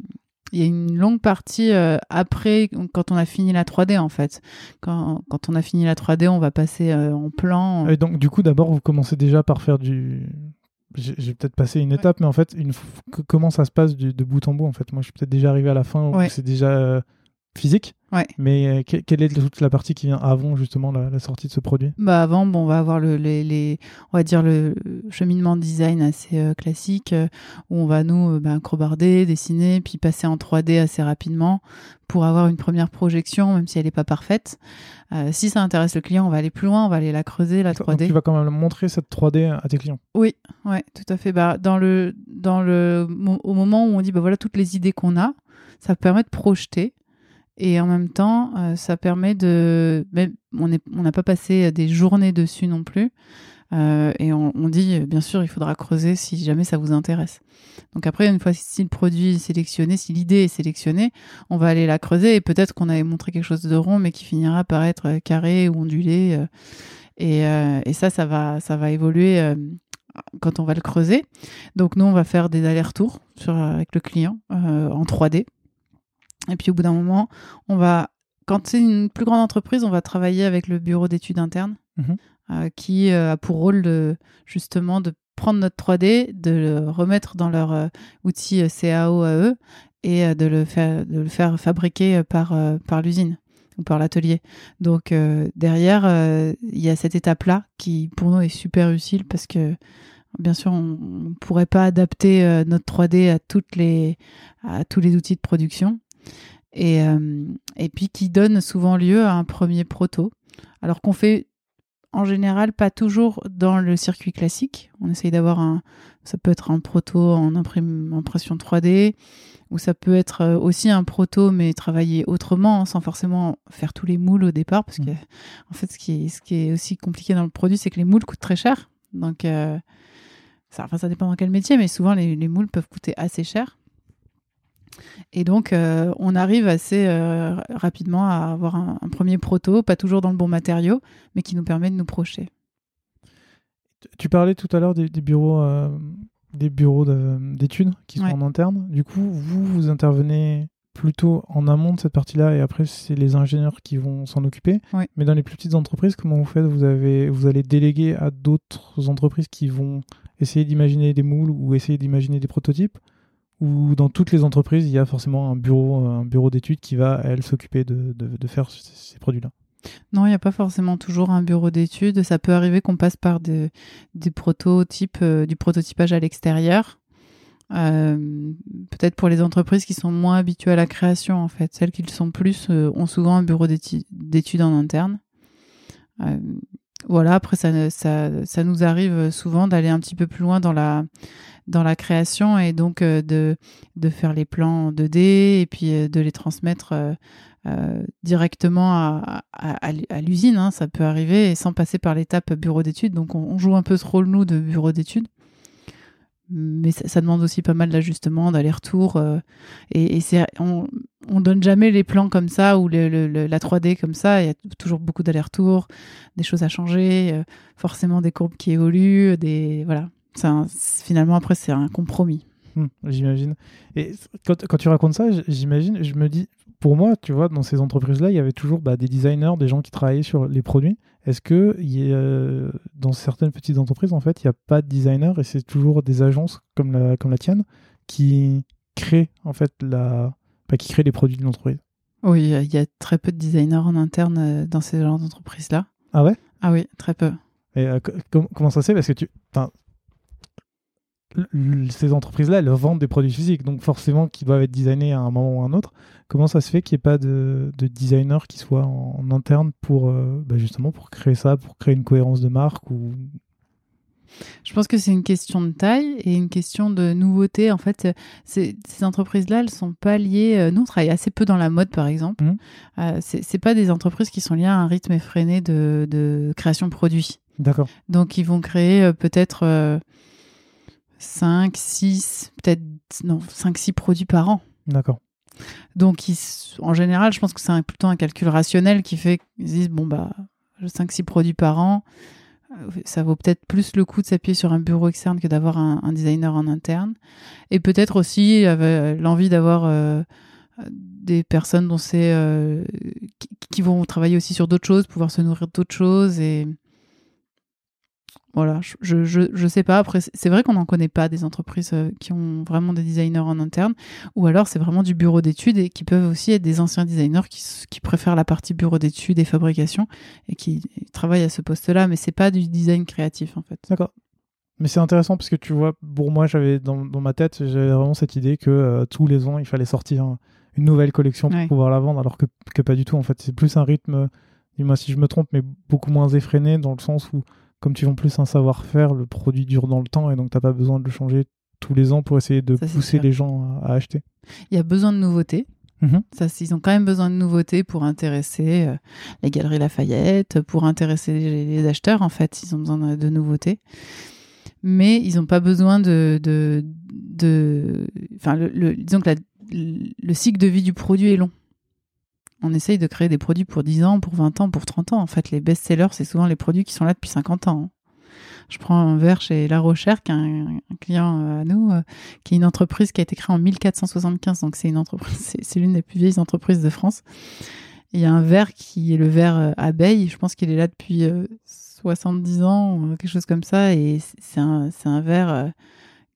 Speaker 2: il y a une longue partie euh, après, quand on a fini la 3D en fait. Quand, quand on a fini la 3D, on va passer euh, en plan.
Speaker 1: Et donc du coup, d'abord, vous commencez déjà par faire du, j'ai peut-être passé une étape, mais en fait, une, comment ça se passe de bout en bout En fait, moi, je suis peut-être déjà arrivé à la fin où c'est déjà euh, physique. Mais euh, quelle est toute la partie qui vient avant justement la, sortie de ce produit?
Speaker 2: Bah avant, bon, on va avoir le, les, on va dire le cheminement de design assez euh, classique où on va nous bah, crobarder, dessiner, puis passer en 3D assez rapidement pour avoir une première projection, même si elle n'est pas parfaite. si ça intéresse le client, on va aller plus loin, on va aller la creuser la 3D. Donc
Speaker 1: tu vas quand même montrer cette 3D à tes clients?
Speaker 2: Oui, ouais, tout à fait. Bah dans le dans le au moment où on dit bah voilà toutes les idées qu'on a, ça permet de projeter et en même temps, euh, ça permet de. on n'a pas passé des journées dessus non plus. Euh, et on, dit, bien sûr, il faudra creuser si jamais ça vous intéresse. Donc après, une fois si le produit est sélectionné, si l'idée est sélectionnée, on va aller la creuser et peut-être qu'on avait montré quelque chose de rond, mais qui finira par être carré ou ondulé. Euh, et, et, ça, ça va, ça va évoluer quand on va le creuser. Donc nous, on va faire des allers-retours avec le client en 3D et puis au bout d'un moment, on va, quand c'est une plus grande entreprise, on va travailler avec le bureau d'études internes, mhm. euh, qui euh, a pour rôle de justement de prendre notre 3D, de le remettre dans leur euh, outil CAO à eux et de le faire, de le faire fabriquer par, par l'usine ou par l'atelier. Donc derrière, il y a cette étape-là qui pour nous est super utile parce que bien sûr, on ne pourrait pas adapter notre 3D à, toutes les, à tous les outils de production et, euh, et puis qui donne souvent lieu à un premier proto. Alors qu'on fait en général pas toujours dans le circuit classique. On essaye d'avoir un, ça peut être un proto en impression 3D, ou ça peut être euh, aussi un proto mais travaillé autrement, sans forcément faire tous les moules au départ, parce que mmh. en fait, ce qui est, ce qui est aussi compliqué dans le produit, c'est que les moules coûtent très cher. Donc, euh, ça, enfin, ça dépend dans quel métier, mais souvent les, les moules peuvent coûter assez cher. Et donc, euh, on arrive assez euh, rapidement à avoir un, premier proto, pas toujours dans le bon matériau, mais qui nous permet de nous projeter.
Speaker 1: Tu parlais tout à l'heure des, des bureaux, euh, des bureaux de- d'études qui sont
Speaker 2: Ouais.
Speaker 1: en interne. Du coup, vous, vous intervenez plutôt en amont de cette partie-là et après, c'est les ingénieurs qui vont s'en occuper. Mais dans les plus petites entreprises, comment vous faites? Vous, avez, vous allez déléguer à d'autres entreprises qui vont essayer d'imaginer des moules ou essayer d'imaginer des prototypes? Ou dans toutes les entreprises, il y a forcément un bureau, un bureau d'études qui va, elle, s'occuper de, faire ces produits-là.
Speaker 2: Non, il n'y a pas forcément toujours un bureau d'études. Ça peut arriver qu'on passe par des, prototypes, euh, du prototypage à l'extérieur. Euh, Peut-être pour les entreprises qui sont moins habituées à la création, en fait. Celles qui le sont plus euh, ont souvent un bureau d'étu- d'études en interne. Voilà, après, ça, ça, nous arrive souvent d'aller un petit peu plus loin dans la, dans la création et donc euh, de, faire les plans 2D et puis euh, de les transmettre euh, directement à, l'usine. hein, ça peut arriver sans passer par l'étape bureau d'études. Donc on, on joue un peu ce rôle, nous, de bureau d'études. Mais ça, demande aussi pas mal d'ajustements, d'aller-retour. euh, et c'est, on, on donne jamais les plans comme ça ou la 3D comme ça. Il y a toujours beaucoup d'allers-retours, des choses à changer, euh, forcément des courbes qui évoluent, des voilà. Finalement après c'est un compromis.
Speaker 1: Hmm, j'imagine. Et quand, quand tu racontes ça, j'imagine, je me dis, pour moi, tu vois, dans ces entreprises-là, il y avait toujours bah, des designers, des gens qui travaillaient sur les produits. Est-ce que il y a, euh, dans certaines petites entreprises, en fait, il n'y a pas de designer et c'est toujours des agences comme la, comme la tienne qui créent, en fait, la, bah, qui créent les produits de l'entreprise?
Speaker 2: Oui, il y a- très peu de designers en interne euh, dans ces genres d'entreprises-là.
Speaker 1: Ah ouais?
Speaker 2: Ah oui, très peu.
Speaker 1: Et euh, co- com- comment ça se fait? Parce que tu. Ces entreprises-là, elles vendent des produits physiques, donc forcément qui doivent être designés à un moment ou à un autre. Comment ça se fait qu'il n'y ait pas de, de designer qui soit en, en interne pour euh, bah, justement pour créer ça, pour créer une cohérence de marque ou?
Speaker 2: Je pense que c'est une question de taille et une question de nouveauté. En fait, c'est- ces entreprises-là, elles sont pas liées. euh, Nous, on travaille assez peu dans la mode, par exemple.
Speaker 1: Mhm.
Speaker 2: Euh, c'est pas des entreprises qui sont liées à un rythme effréné de, de création de produits.
Speaker 1: D'accord.
Speaker 2: Donc, ils vont créer euh, peut-être 5, 6, peut-être non, 5, 6 produits par an.
Speaker 1: D'accord.
Speaker 2: Donc, ils en général, je pense que c'est plutôt un calcul rationnel qui fait qu'ils se disent bon, bah, 5-6 produits par an, euh, ça vaut peut-être plus le coup de s'appuyer sur un bureau externe que d'avoir un, un designer en interne. Et peut-être aussi euh, l'envie d'avoir euh, des personnes dont c'est euh, qui, qui vont travailler aussi sur d'autres choses, pouvoir se nourrir d'autres choses et voilà, je, je, je, sais pas. Après, c'est- vrai qu'on n'en connaît pas des entreprises euh, qui ont vraiment des designers en interne, ou alors c'est vraiment du bureau d'études et qui peuvent aussi être des anciens designers qui, qui préfèrent la partie bureau d'études et fabrication et qui travaillent à ce poste-là, mais c'est pas du design créatif en fait.
Speaker 1: D'accord. Mais c'est intéressant parce que tu vois, pour moi, j'avais dans, dans ma tête, j'avais vraiment cette idée que euh, tous les ans, il fallait sortir une nouvelle collection pour
Speaker 2: Ouais.
Speaker 1: pouvoir la vendre, alors que, que pas du tout. En fait, c'est plus un rythme, dis-moi si je me trompe, mais beaucoup moins effréné dans le sens où, comme tu vends plus un savoir-faire, le produit dure dans le temps et donc t'as pas besoin de le changer tous les ans pour essayer de
Speaker 2: Ça,
Speaker 1: pousser les gens à, à acheter.
Speaker 2: Il y a besoin de nouveautés.
Speaker 1: Mhm.
Speaker 2: Ça, ils ont quand même besoin de nouveautés pour intéresser euh, les galeries Lafayette, pour intéresser les, les acheteurs. En fait, ils ont besoin de, de nouveautés, mais ils n'ont pas besoin de, de, de- enfin, le, le- disons que la- le cycle de vie du produit est long. On essaye de créer des produits pour 10 ans, pour 20 ans, pour 30 ans. En fait, les best-sellers, c'est souvent les produits qui sont là depuis 50 ans. hein. Je prends un verre chez La Rochère, qui est un, client euh, à nous, euh, qui est une entreprise qui a été créée en 1475. Donc, c'est une entreprise, [laughs] c'est, l'une des plus vieilles entreprises de France. Il y a un verre qui est le verre euh, abeille. Je pense qu'il est là depuis euh, 70 ans, quelque chose comme ça. Et c'est- un, un verre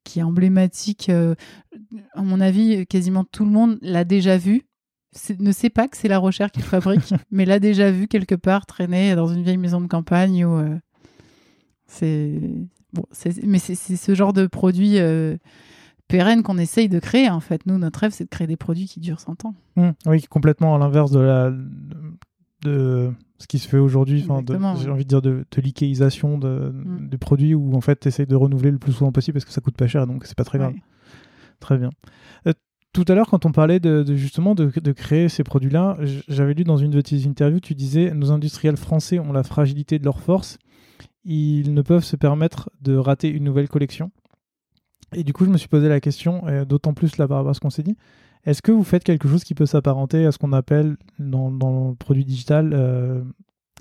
Speaker 2: qui est emblématique. à mon avis, quasiment tout le monde l'a déjà vu. Ne sait pas que c'est La Rochère qui le fabrique, [laughs] mais l'a déjà vu quelque part traîner dans une vieille maison de campagne où euh, c'est bon, mais c'est ce genre de produit euh, pérenne qu'on essaye de créer en fait. Nous, notre rêve, c'est de créer des produits qui durent 100 ans.
Speaker 1: Mhm. Oui, complètement à l'inverse de la de ce qui se fait aujourd'hui, j'ai envie de dire de, de liquéisation de,
Speaker 2: Mm.
Speaker 1: des produits où en fait tu essayes de renouveler le plus souvent possible parce que ça coûte pas cher donc c'est pas très grave.
Speaker 2: Ouais.
Speaker 1: Très bien. Euh, tout à l'heure, quand on parlait de, justement de, créer ces produits-là, j'avais lu dans une de tes interviews, tu disais nos industriels français ont la fragilité de leur force, ils ne peuvent se permettre de rater une nouvelle collection. Et du coup, je me suis posé la question, euh, d'autant plus là par rapport à ce qu'on s'est dit, est-ce que vous faites quelque chose qui peut s'apparenter à ce qu'on appelle dans, le produit digital euh,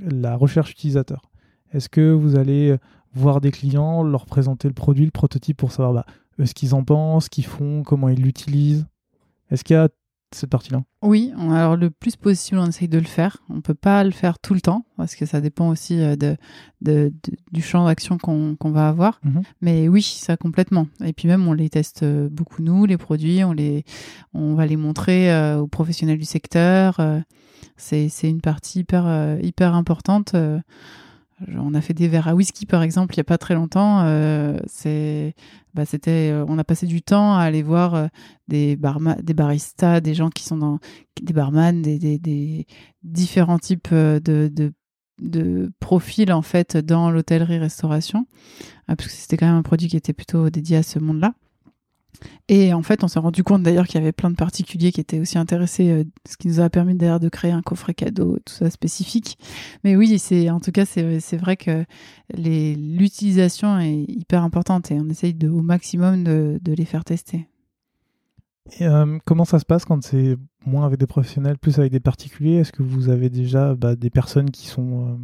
Speaker 1: la recherche utilisateur? Est-ce que vous allez voir des clients, leur présenter le produit, le prototype pour savoir bah, ce qu'ils en pensent, ce qu'ils font, comment ils l'utilisent? Est-ce qu'il y a cette partie-là?
Speaker 2: Oui, alors le plus possible, on essaye de le faire. On peut pas le faire tout le temps parce que ça dépend aussi euh, de, de, du champ d'action qu'on va avoir.
Speaker 1: Mhm.
Speaker 2: Mais oui, ça complètement. Et puis même, on les teste euh, beaucoup nous, les produits, on les, on va les montrer euh, aux professionnels du secteur. c'est une partie hyper hyper importante on a fait des verres à whisky par exemple il y a pas très longtemps. Euh, bah, euh, on a passé du temps à aller voir euh, des baristas, des gens qui sont dans des barman, des, différents types de, de, profils en fait dans l'hôtellerie-restauration, parce que c'était quand même un produit qui était plutôt dédié à ce monde-là. Et en fait, on s'est rendu compte d'ailleurs qu'il y avait plein de particuliers qui étaient aussi intéressés, euh, ce qui nous a permis d'ailleurs de créer un coffret cadeau, tout ça spécifique. Mais oui, c'est en tout cas c'est vrai que l'utilisation est hyper importante et on essaye au maximum de, les faire tester.
Speaker 1: Et, euh, comment ça se passe quand c'est moins avec des professionnels, plus avec des particuliers? Est-ce que vous avez déjà bah, des personnes qui sont, euh,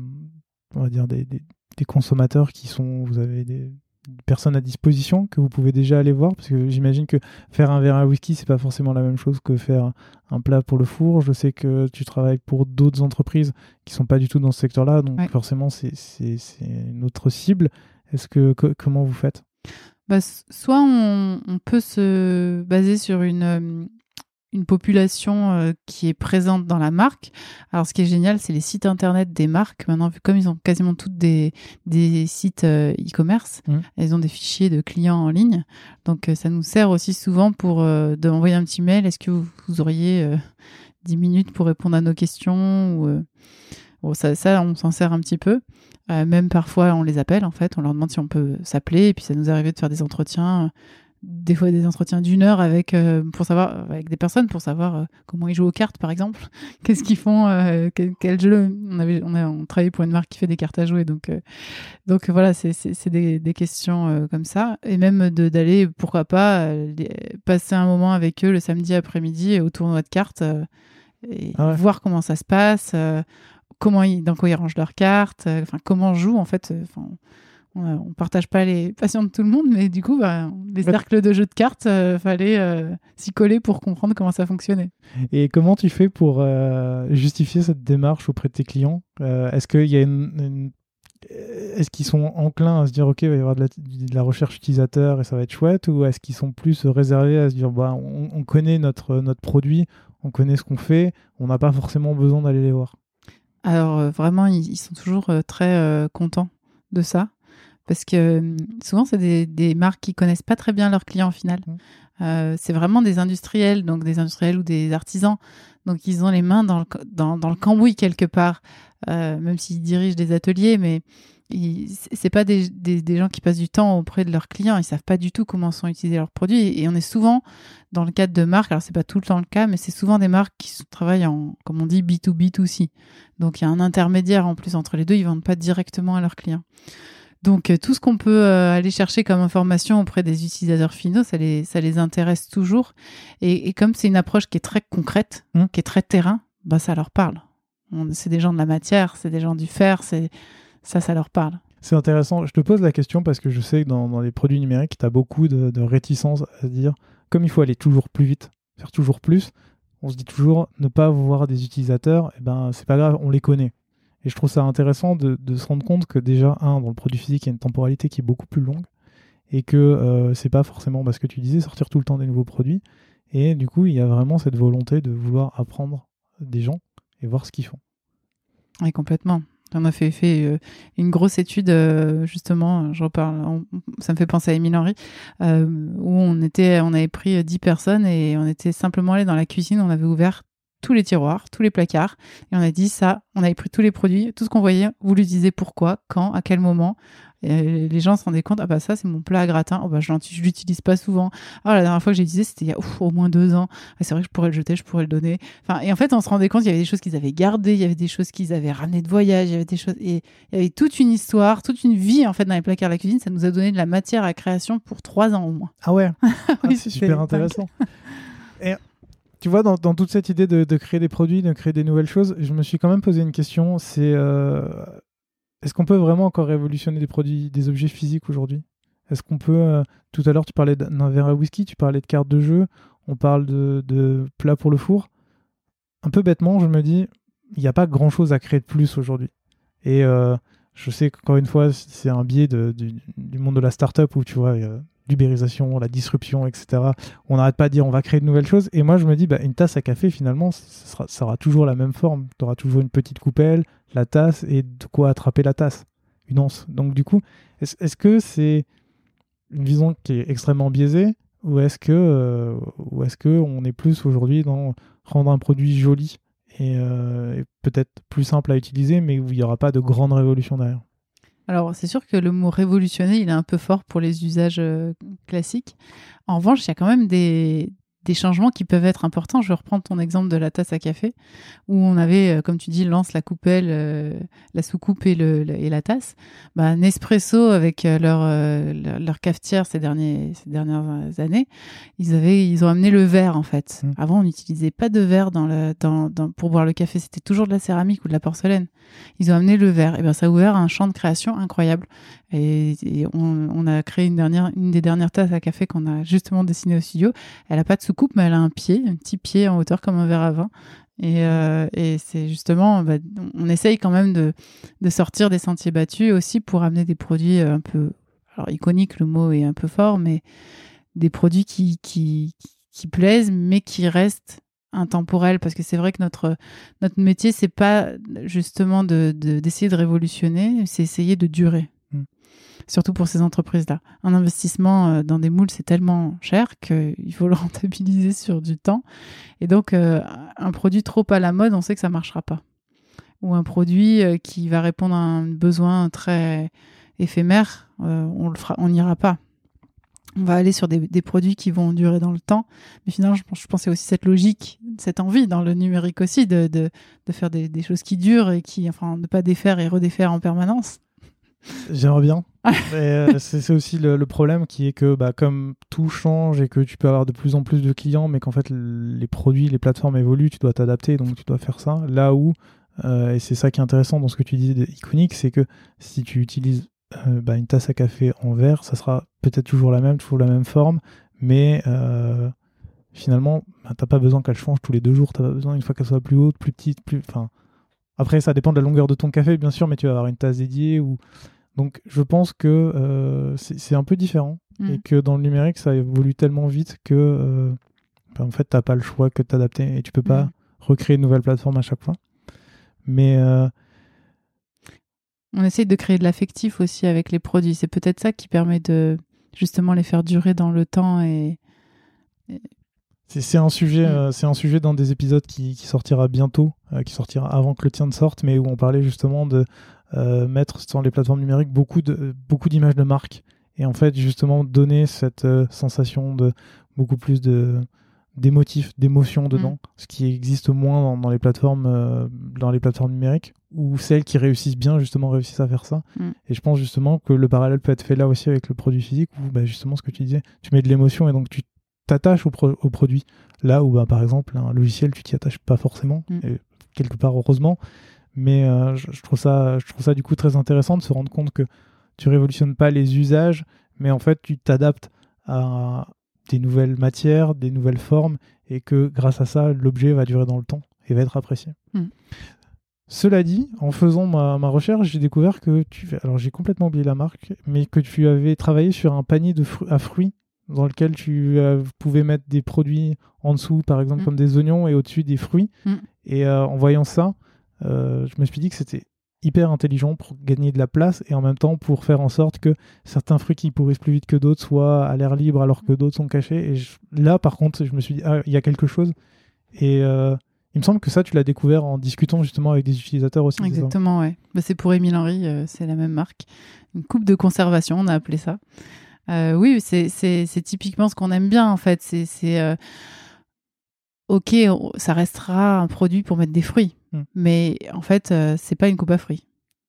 Speaker 1: on va dire, des, des, des, consommateurs qui sont, vous avez des, personnes à disposition que vous pouvez déjà aller voir Parce que j'imagine que faire un verre à whisky, c'est pas forcément la même chose que faire un plat pour le four. Je sais que tu travailles pour d'autres entreprises qui sont pas du tout dans ce secteur-là, donc forcément, c'est une autre cible. Est-ce que, comment vous faites?
Speaker 2: Bah, soit on, on, peut se baser sur une, euh, une population euh, qui est présente dans la marque. Alors, ce qui est génial, c'est les sites internet des marques. Maintenant, comme ils ont quasiment toutes des, des sites euh, e-commerce, mmh. elles ont des fichiers de clients en ligne. Donc, euh, ça nous sert aussi souvent pour d'envoyer un petit mail. Est-ce que vous, auriez 10 minutes pour répondre à nos questions ou, Bon, ça, ça, on s'en sert un petit peu. même parfois, on les appelle, en fait. On leur demande si on peut s'appeler. Et puis, ça nous arrive de faire des entretiens des fois des entretiens d'une heure avec euh, pour savoir avec des personnes pour savoir euh, comment ils jouent aux cartes par exemple. [laughs] Qu'est-ce qu'ils font euh, quel, jeu. On avait on a on pour une marque qui fait des cartes à jouer donc donc voilà c'est des, des questions comme ça. Et même de d'aller pourquoi pas passer un moment avec eux le samedi après-midi au tournoi de cartes et ah voir comment ça se passe comment ils dans quoi ils rangent leurs cartes enfin comment jouent en fait on partage pas les passions de tout le monde, mais du coup, bah, les cercles de jeux de cartes, euh, fallait euh, s'y coller pour comprendre comment ça fonctionnait.
Speaker 1: Et comment tu fais pour euh, justifier cette démarche auprès de tes clients? Est-ce qu'il y a une, Est-ce qu'ils sont enclins à se dire ok il va y avoir de la, recherche utilisateur et ça va être chouette? Ou est-ce qu'ils sont plus réservés à se dire bah on, connaît notre notre produit, on connaît ce qu'on fait, on n'a pas forcément besoin d'aller les voir?
Speaker 2: Alors vraiment ils sont toujours très contents de ça parce que hum, souvent c'est des, des, marques qui connaissent pas très bien leurs clients au final. Mmh. Euh, c'est vraiment des industriels, donc des industriels ou des artisans. Donc ils ont les mains dans le, dans, dans le cambouis quelque part, euh, même s'ils dirigent des ateliers, mais c'est pas des, des, des, gens qui passent du temps auprès de leurs clients. Ils savent pas du tout comment sont utilisés leurs produits. Et on est souvent dans le cadre de marques. Alors c'est pas tout le temps le cas, mais c'est souvent des marques qui travaillent en, comme on dit, B2B2C. Donc il y a un intermédiaire en plus entre les deux. Ils vendent pas directement à leurs clients. Donc euh, tout ce qu'on peut euh, aller chercher comme information auprès des utilisateurs finaux, ça les, ça les intéresse toujours. Et, comme c'est une approche qui est très concrète, mmh. qui est très terrain, bah ça leur parle. C'est des gens de la matière, c'est des gens du fer, c'est ça, ça leur parle.
Speaker 1: C'est intéressant. Je te pose la question parce que je sais que dans, les produits numériques, tu as beaucoup de, de, réticence à dire, comme il faut aller toujours plus vite, faire toujours plus, on se dit toujours ne pas voir des utilisateurs, et eh ben c'est pas grave, on les connaît. Et je trouve ça intéressant de, se rendre compte que déjà, un, dans le produit physique, il y a une temporalité qui est beaucoup plus longue et que euh, c'est pas forcément parce que tu disais sortir tout le temps des nouveaux produits. Et du coup, il y a vraiment cette volonté de vouloir apprendre des gens et voir ce qu'ils font.
Speaker 2: Oui, complètement. On a fait, euh, une grosse étude, euh, justement, je reparle, ça me fait penser à Émile Henry, où on, était, on avait pris 10 personnes et on était simplement allé dans la cuisine, on avait ouvert tous les tiroirs, tous les placards. Et on a dit ça, on avait pris tous les produits, tout ce qu'on voyait, vous lui disiez pourquoi, quand, à quel moment. Et les gens se rendaient compte, ah bah ça c'est mon plat à gratin, oh bah je l'utilise pas souvent. Ah la dernière fois que j'ai utilisé c'était il y a au moins deux ans. Ah, c'est vrai que je pourrais le jeter, je pourrais le donner. Enfin et en fait on se rendait compte il y avait des choses qu'ils avaient gardées, il y avait des choses qu'ils avaient ramenées de voyage, il y avait des choses et il y avait toute une histoire, toute une vie en fait dans les placards de la cuisine. Ça nous a donné de la matière à création pour trois ans au moins.
Speaker 1: Ah ouais, [laughs] ah, c'est super intéressant. Et [laughs] tu vois, dans, toute cette idée de, créer des produits, de créer des nouvelles choses, je me suis quand même posé une question. C'est euh, est-ce qu'on peut vraiment encore révolutionner des produits, des objets physiques aujourd'hui? Est-ce qu'on peut. euh, tout à l'heure, tu parlais d'un verre à whisky, tu parlais de cartes de jeu, on parle de, plats pour le four. Un peu bêtement, je me dis, il n'y a pas grand-chose à créer de plus aujourd'hui. Et euh, je sais qu'encore une fois, c'est un biais du monde de la startup où tu vois. L'ubérisation, la disruption, etc. On n'arrête pas de dire on va créer de nouvelles choses. Et moi, je me dis, bah, une tasse à café, finalement, ça, aura toujours la même forme. Tu auras toujours une petite coupelle, la tasse et de quoi attraper la tasse. Une once. Donc, du coup, est-ce que c'est une vision qui est extrêmement biaisée ou est-ce que, euh, que on est plus aujourd'hui dans rendre un produit joli et, euh, et peut-être plus simple à utiliser, mais où il n'y aura pas de grande révolution derrière?
Speaker 2: Alors, c'est sûr que le mot révolutionner, il est un peu fort pour les usages euh, classiques. En revanche, il y a quand même des, des changements qui peuvent être importants. Je vais reprendre ton exemple de la tasse à café, où on avait, euh, comme tu dis, lance la coupelle, euh, la soucoupe et, le, le- et la tasse. Bah, Nespresso, avec euh, leur, euh, leur, leur cafetière ces, derniers, ces dernières années, ils, avaient, ils ont amené le verre, en fait.
Speaker 1: Mm.
Speaker 2: Avant, on n'utilisait pas de verre dans le, dans, dans, pour boire le café. C'était toujours de la céramique ou de la porcelaine. Ils ont amené le verre. Et ben, ça a ouvert un champ de création incroyable. Et, et on, on a créé une, dernière, une des dernières tasses à café qu'on a justement dessinées au studio. Elle a pas de soucoupe, mais elle a un pied, un petit pied en hauteur comme un verre à vin. Et, euh, c'est justement, bah, on essaye quand même de, sortir des sentiers battus aussi pour amener des produits un peu, alors le mot est un peu fort, mais des produits qui, qui, qui plaisent, mais qui restent intemporels. Parce que c'est vrai que notre, notre métier, c'est pas justement de, de- d'essayer de révolutionner, c'est essayer de durer. Surtout pour ces entreprises-là. Un investissement euh, dans des moules, c'est tellement cher qu'il faut le [laughs] rentabiliser sur du temps. Et donc, euh, un produit trop à la mode, on sait que ça marchera pas. Ou un produit euh, qui va répondre à un besoin très éphémère, on n'ira pas. On va aller sur des, produits qui vont durer dans le temps. Mais finalement, je, je pensais aussi cette logique, cette envie dans le numérique aussi de faire des, des choses qui durent et qui, enfin, ne pas défaire et redéfaire en permanence.
Speaker 1: J'aimerais bien. Mais euh, [laughs] c'est aussi le, le problème qui est que bah, comme tout change et que tu peux avoir de plus en plus de clients, mais qu'en fait les produits, les plateformes évoluent, tu dois t'adapter, donc tu dois faire ça. Là où, euh, et c'est ça qui est intéressant dans ce que tu disais d'iconique, c'est que si tu utilises euh, bah, une tasse à café en verre, ça sera peut-être toujours la même, toujours la même forme, mais finalement, bah, t'as pas besoin qu'elle change tous les deux jours, t'as pas besoin une fois qu'elle soit plus haute, plus petite, plus. Enfin, après, ça dépend de la longueur de ton café, bien sûr, mais tu vas avoir une tasse dédiée ou donc je pense que euh, c'est un peu différent
Speaker 2: Mm.
Speaker 1: et que dans le numérique ça évolue tellement vite que euh, bah, en fait t'as pas le choix que de t'adapter et tu peux pas
Speaker 2: Mm.
Speaker 1: recréer une nouvelle plateforme à chaque fois. Mais euh,
Speaker 2: On essaye de créer de l'affectif aussi avec les produits. C'est peut-être ça qui permet de justement les faire durer dans le temps et
Speaker 1: c'est c'est un sujet,
Speaker 2: Mm.
Speaker 1: euh, c'est un sujet dans des épisodes qui, qui sortira bientôt, euh, qui sortira avant que le tien ne sorte, mais où on parlait justement de mettre sur les plateformes numériques beaucoup de beaucoup d'images de marque et en fait justement donner cette euh, sensation de beaucoup plus de d'émotifs, d'émotions dedans, ce qui existe moins dans, dans les plateformes euh, dans les plateformes numériques ou celles qui réussissent bien justement réussissent à faire ça.
Speaker 2: Mm.
Speaker 1: Et je pense justement que le parallèle peut être fait là aussi avec le produit physique où bah, justement ce que tu disais, tu mets de l'émotion et donc tu t'attaches au, pro- au produit. Là où bah, par exemple un logiciel tu t'y attaches pas forcément
Speaker 2: Mm.
Speaker 1: et quelque part heureusement. Mais euh, je, je trouve ça, je trouve ça du coup très intéressant de se rendre compte que tu révolutionnes pas les usages, mais en fait tu t'adaptes à des nouvelles matières, des nouvelles formes, et que grâce à ça, l'objet va durer dans le temps et va être apprécié.
Speaker 2: Mm.
Speaker 1: Cela dit, en faisant ma, ma recherche, j'ai découvert que tu, alors j'ai complètement oublié la marque, mais que tu avais travaillé sur un panier de fru- à fruits dans lequel tu euh, pouvais mettre des produits en dessous, par exemple
Speaker 2: Mm.
Speaker 1: comme des oignons, et au-dessus des fruits.
Speaker 2: Mm.
Speaker 1: Et euh, en voyant ça, je me suis dit que c'était hyper intelligent pour gagner de la place et en même temps pour faire en sorte que certains fruits qui pourrissent plus vite que d'autres soient à l'air libre alors que d'autres sont cachés. Et je- là, par contre, je me suis dit, ah, il y a quelque chose. Et euh, il me semble que ça, tu l'as découvert en discutant justement avec des utilisateurs aussi.
Speaker 2: Exactement, ouais. Bah, c'est pour Émile Henry, euh, c'est la même marque. Une coupe de conservation, on a appelé ça. Euh, oui, c'est, typiquement ce qu'on aime bien, en fait. C'est, euh, ok, ça restera un produit pour mettre des fruits,
Speaker 1: Mm.
Speaker 2: mais en fait, euh, c'est pas une coupe à fruits.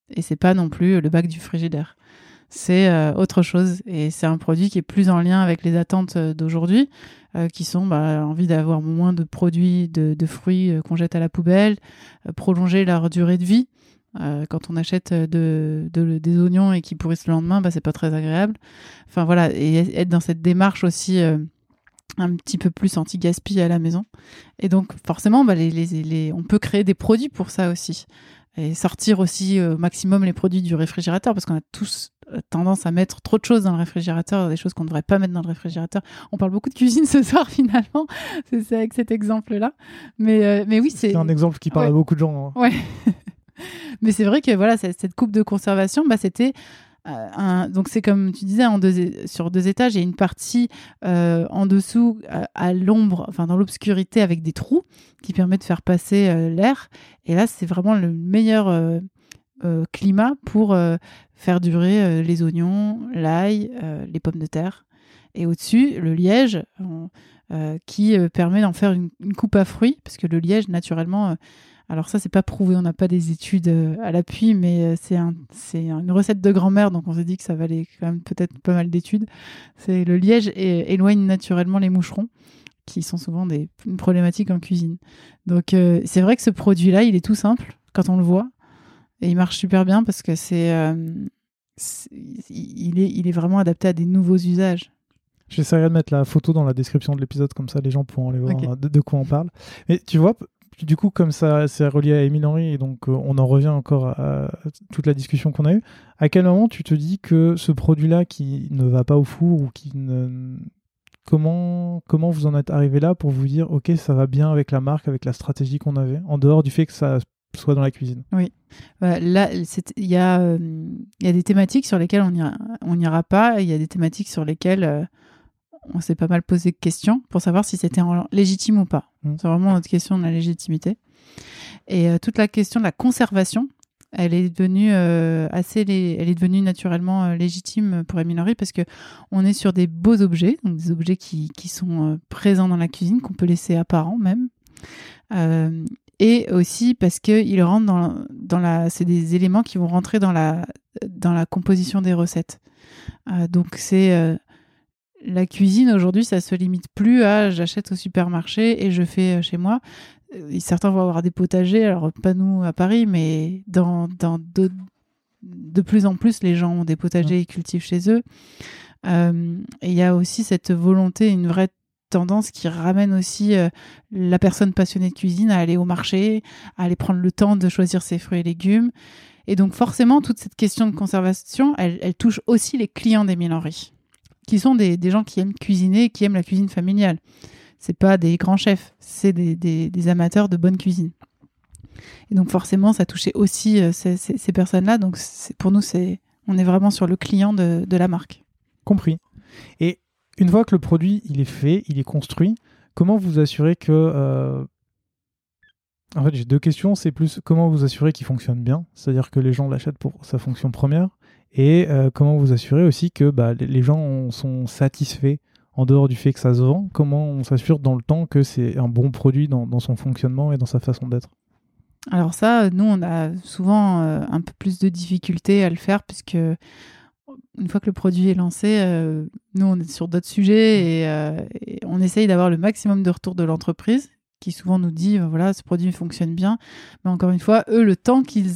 Speaker 2: Et c'est pas non plus le bac du frigidaire. C'est euh, autre chose. Et c'est un produit qui est plus en lien avec les attentes euh, d'aujourd'hui, euh, qui sont bah, envie d'avoir moins de produits, de, de fruits qu'on jette à la poubelle, prolonger leur durée de vie. quand on achète de, des oignons et qui pourrissent le lendemain, bah, c'est pas très agréable. Enfin voilà, et être dans cette démarche aussi un petit peu plus anti-gaspi à la maison. Et donc forcément, bah, les, les, on peut créer des produits pour ça aussi. Et sortir aussi au maximum les produits du réfrigérateur, parce qu'on a tous euh, tendance à mettre trop de choses dans le réfrigérateur, des choses qu'on ne devrait pas mettre dans le réfrigérateur. On parle beaucoup de cuisine [laughs] ce soir finalement, c'est avec cet exemple-là. Mais, euh, mais oui, c'est...
Speaker 1: un exemple qui parle à beaucoup de gens.
Speaker 2: Hein. Ouais. [laughs] mais c'est vrai que voilà, cette coupe de conservation, bah, c'était euh, un, donc c'est comme tu disais sur deux étages, il y a une partie en dessous à, l'ombre, enfin dans l'obscurité avec des trous qui permet de faire passer l'air. Et là, c'est vraiment le meilleur euh, climat pour euh, faire durer euh, les oignons, l'ail, les pommes de terre. Et au-dessus, le liège qui permet d'en faire une, coupe à fruits, parce que le liège, naturellement, alors ça, c'est pas prouvé, on n'a pas des études à l'appui, mais c'est un, une recette de grand-mère, donc on s'est dit que ça valait quand même peut-être pas mal d'études. C'est le liège éloigne naturellement les moucherons qui sont souvent des, une problématique en cuisine. Donc c'est vrai que ce produit-là, il est tout simple quand on le voit. Et il marche super bien parce que c'est, euh, il, est, il est vraiment adapté à des nouveaux usages.
Speaker 1: J'essaierai de mettre la photo dans la description de l'épisode, comme ça les gens pourront aller voir de, quoi on parle. Mais tu vois, du coup, comme ça c'est relié à Émile Henry, et donc euh, on en revient encore à, toute la discussion qu'on a eue, à quel moment tu te dis que ce produit-là qui ne va pas au four ou qui ne. Comment, comment vous en êtes arrivé là pour vous dire, ok, ça va bien avec la marque, avec la stratégie qu'on avait, en dehors du fait que ça soit dans la cuisine?
Speaker 2: Oui. Là, il y, a, euh, y a des thématiques sur lesquelles on n'ira pas. Il y a des thématiques sur lesquelles euh, on s'est pas mal posé de questions pour savoir si c'était légitime ou pas. Mmh. C'est vraiment notre question de la légitimité. Et euh, toute la question de la conservation, elle est devenue assez, elle est devenue naturellement légitime pour Henry parce que on est sur des beaux objets, donc des objets qui, qui sont présents dans la cuisine, qu'on peut laisser apparents même et aussi parce qu'ils rentrent dans, dans la. C'est des éléments qui vont rentrer dans la, dans la composition des recettes. Euh, donc, c'est. Euh, la cuisine aujourd'hui, ça se limite plus à j'achète au supermarché et je fais euh, chez moi. Certains vont avoir des potagers, alors pas nous à Paris, mais dans, dans de, de plus en plus, les gens ont des potagers et cultivent chez eux. et il y a aussi cette volonté, une vraie tendance qui ramène aussi euh, la personne passionnée de cuisine à aller au marché, à aller prendre le temps de choisir ses fruits et légumes. Et donc forcément, toute cette question de conservation, elle, touche aussi les clients d'Émile Henry, qui sont des, gens qui aiment cuisiner, qui aiment la cuisine familiale. C'est pas des grands chefs, c'est des, amateurs de bonne cuisine. Et donc forcément, ça touchait aussi euh, ces, personnes-là. Donc pour nous, c'est on est vraiment sur le client de, de la marque.
Speaker 1: Compris. Et une fois que le produit il est fait, il est construit, comment vous assurez que euh, en fait, j'ai deux questions. C'est plus comment vous assurez qu'il fonctionne bien, c'est-à-dire que les gens l'achètent pour sa fonction première, et euh, comment vous assurez aussi que bah, les gens sont satisfaits en dehors du fait que ça se vend? Comment on s'assure dans le temps que c'est un bon produit dans, son fonctionnement et dans sa façon d'être?
Speaker 2: Alors ça, nous, on a souvent euh, un peu plus de difficultés à le faire puisque une fois que le produit est lancé, euh, nous, on est sur d'autres sujets euh, et, on essaye d'avoir le maximum de retour de l'entreprise qui souvent nous dit voilà ce produit fonctionne bien. Mais encore une fois eux le temps qu'ils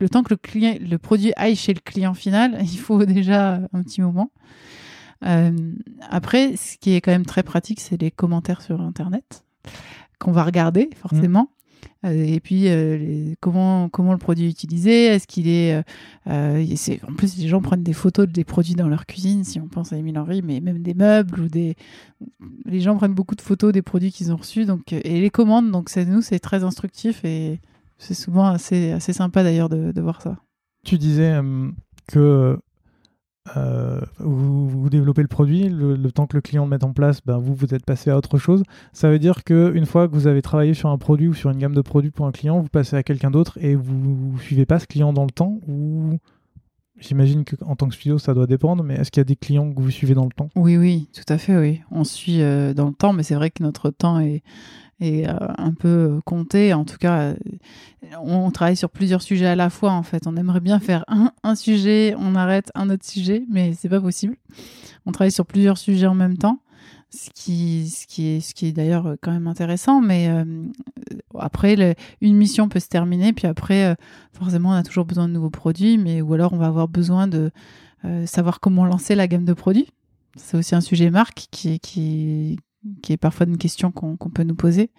Speaker 2: le temps que le client le produit aille chez le client final [laughs] il faut déjà un petit moment. Euh, après ce qui est quand même très pratique c'est les commentaires sur internet qu'on va regarder forcément et puis euh, comment comment le produit est utilisé est-ce qu'il est, euh, en plus les gens prennent des photos des produits dans leur cuisine si on pense à Émile Henry mais même des meubles ou des les gens prennent beaucoup de photos des produits qu'ils ont reçus donc et les commandes donc c'est nous c'est très instructif et c'est souvent assez assez sympa d'ailleurs de, voir ça.
Speaker 1: Tu disais que euh, vous, développez le produit, le, temps que le client le mette en place, ben vous, vous êtes passé à autre chose. Ça veut dire qu'une fois que vous avez travaillé sur un produit ou sur une gamme de produits pour un client, vous passez à quelqu'un d'autre et vous ne suivez pas ce client dans le temps ou J'imagine qu'en tant que studio, ça doit dépendre, mais est-ce qu'il y a des clients que vous suivez dans le temps?
Speaker 2: Oui, oui, tout à fait, oui. On suit euh, dans le temps, mais c'est vrai que notre temps est, est euh, un peu compté. En tout cas, euh, on travaille sur plusieurs sujets à la fois, en fait. On aimerait bien faire un, un sujet, on arrête un autre sujet, mais c'est pas possible. On travaille sur plusieurs sujets en même temps. ce qui, ce qui est, ce qui est d'ailleurs quand même intéressant. Mais après, une mission peut se terminer, puis après, forcément, on a toujours besoin de nouveaux produits, mais ou alors on va avoir besoin de savoir comment lancer la gamme de produits. C'est aussi un sujet marque qui, qui, qui est parfois une question qu'on peut nous poser.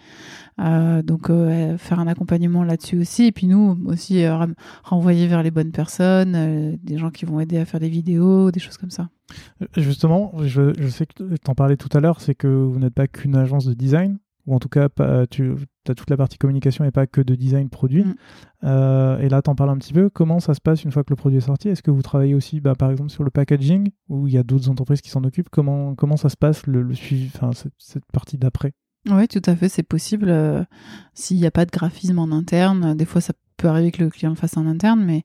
Speaker 2: Euh, donc euh, faire un accompagnement là-dessus aussi, et puis nous aussi euh, renvoyer vers les bonnes personnes, des gens qui vont aider à faire des vidéos, des choses comme ça.
Speaker 1: Justement, je, sais que tu en parlais tout à l'heure, c'est que vous n'êtes pas qu'une agence de design, ou en tout cas, tu as toute la partie communication et pas que de design produit. Mm. Euh, et là, tu en parles un petit peu. Comment ça se passe une fois que le produit est sorti? Est-ce que vous travaillez aussi, bah, par exemple, sur le packaging, où il y a d'autres entreprises qui s'en occupent? Comment, comment ça se passe, le, suivi, enfin, cette, partie d'après?
Speaker 2: Oui, tout à fait, c'est possible. Euh, s'il n'y a pas de graphisme en interne, des fois ça peut arriver que le client le fasse en interne, mais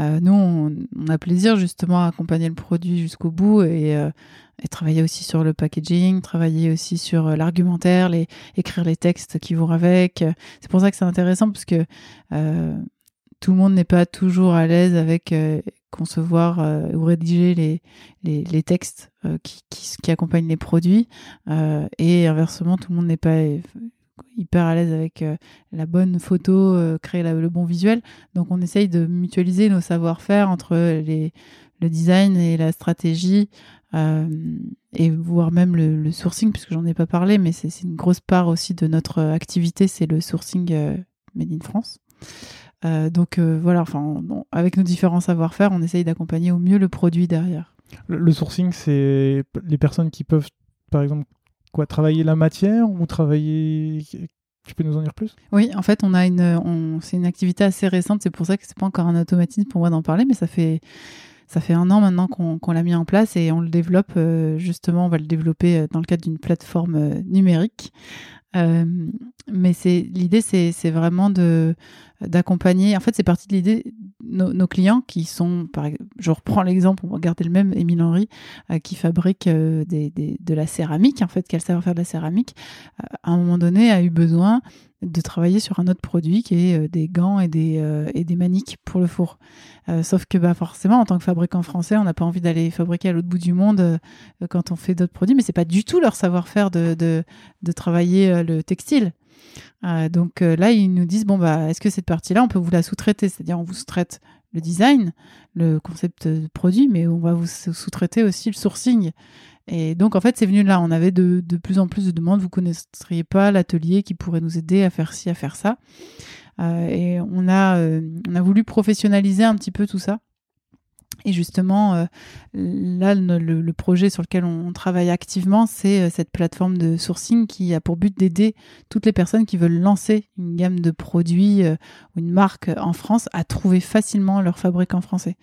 Speaker 2: euh, nous, on, a plaisir justement à accompagner le produit jusqu'au bout et, euh, travailler aussi sur le packaging, travailler aussi sur euh, l'argumentaire, les, écrire les textes qui vont avec. C'est pour ça que c'est intéressant parce que tout le monde n'est pas toujours à l'aise avec concevoir ou rédiger les, les, textes qui, qui, accompagnent les produits et inversement, tout le monde n'est pas hyper à l'aise avec euh, la bonne photo, euh, créer le bon visuel. Donc on essaye de mutualiser nos savoir-faire entre les, le design et la stratégie, euh, et voire même le, sourcing, puisque j'en ai pas parlé, mais c'est une grosse part aussi de notre activité, c'est le sourcing made in France. donc voilà, enfin, avec nos différents savoir-faire, on essaye d'accompagner au mieux le produit derrière.
Speaker 1: le sourcing, c'est les personnes qui peuvent, par exemple, Travailler la matière ou travailler tu peux nous en dire plus?
Speaker 2: Oui, en fait, on a une, c'est une activité assez récente. C'est pour ça que c'est pas encore un automatisme pour moi d'en parler, mais ça fait ça fait un an maintenant qu'on l'a mis en place et on le développe. Euh, justement, on va le développer euh, dans le cadre d'une plateforme euh, numérique. Mais c'est l'idée, c'est vraiment de d'accompagner. En fait, c'est parti de l'idée nos, clients qui sont, par, je reprends l'exemple, on va garder le même, Émile Henry, qui fabrique des, des, de la céramique, en fait, qui a le savoir-faire de la céramique, à un moment donné a eu besoin de travailler sur un autre produit qui est euh, des gants et des, euh, et des maniques pour le four. Euh, sauf que bah, forcément, en tant que fabricant français, on n'a pas envie d'aller fabriquer à l'autre bout du monde quand on fait d'autres produits, mais c'est pas du tout leur savoir-faire de, de, de, travailler le textile. donc là, ils nous disent bon bah, est-ce que cette partie-là, on peut vous la sous-traiter? C'est-à-dire, on vous sous-traite le design, le concept de produit, mais on va vous sous-traiter aussi le sourcing. Et donc, en fait, c'est venu là. On avait de, de, plus en plus de demandes. Vous connaîtriez pas l'atelier qui pourrait nous aider à faire ci, à faire ça. Euh, et on a, euh, on a voulu professionnaliser un petit peu tout ça. Et justement, euh, là, le, projet sur lequel on, travaille activement, c'est cette plateforme de sourcing qui a pour but d'aider toutes les personnes qui veulent lancer une gamme de produits ou une marque en France à trouver facilement leur fabricant français.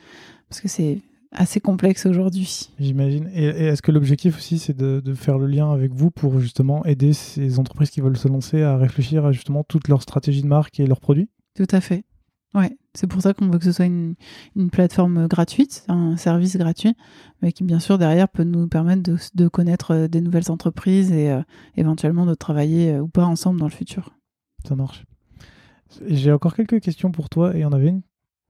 Speaker 2: Parce que c'est assez complexe aujourd'hui.
Speaker 1: J'imagine. Et, est-ce que l'objectif aussi, c'est de, faire le lien avec vous pour justement aider ces entreprises qui veulent se lancer à réfléchir à justement toute leur stratégie de marque et leurs produits?
Speaker 2: Tout à fait. Ouais, c'est pour ça qu'on veut que ce soit une, plateforme gratuite, un service gratuit, mais qui bien sûr derrière peut nous permettre de, connaître euh, des nouvelles entreprises et euh, éventuellement de travailler euh, ou pas ensemble dans le futur.
Speaker 1: Ça marche. J'ai encore quelques questions pour toi et il y en avait une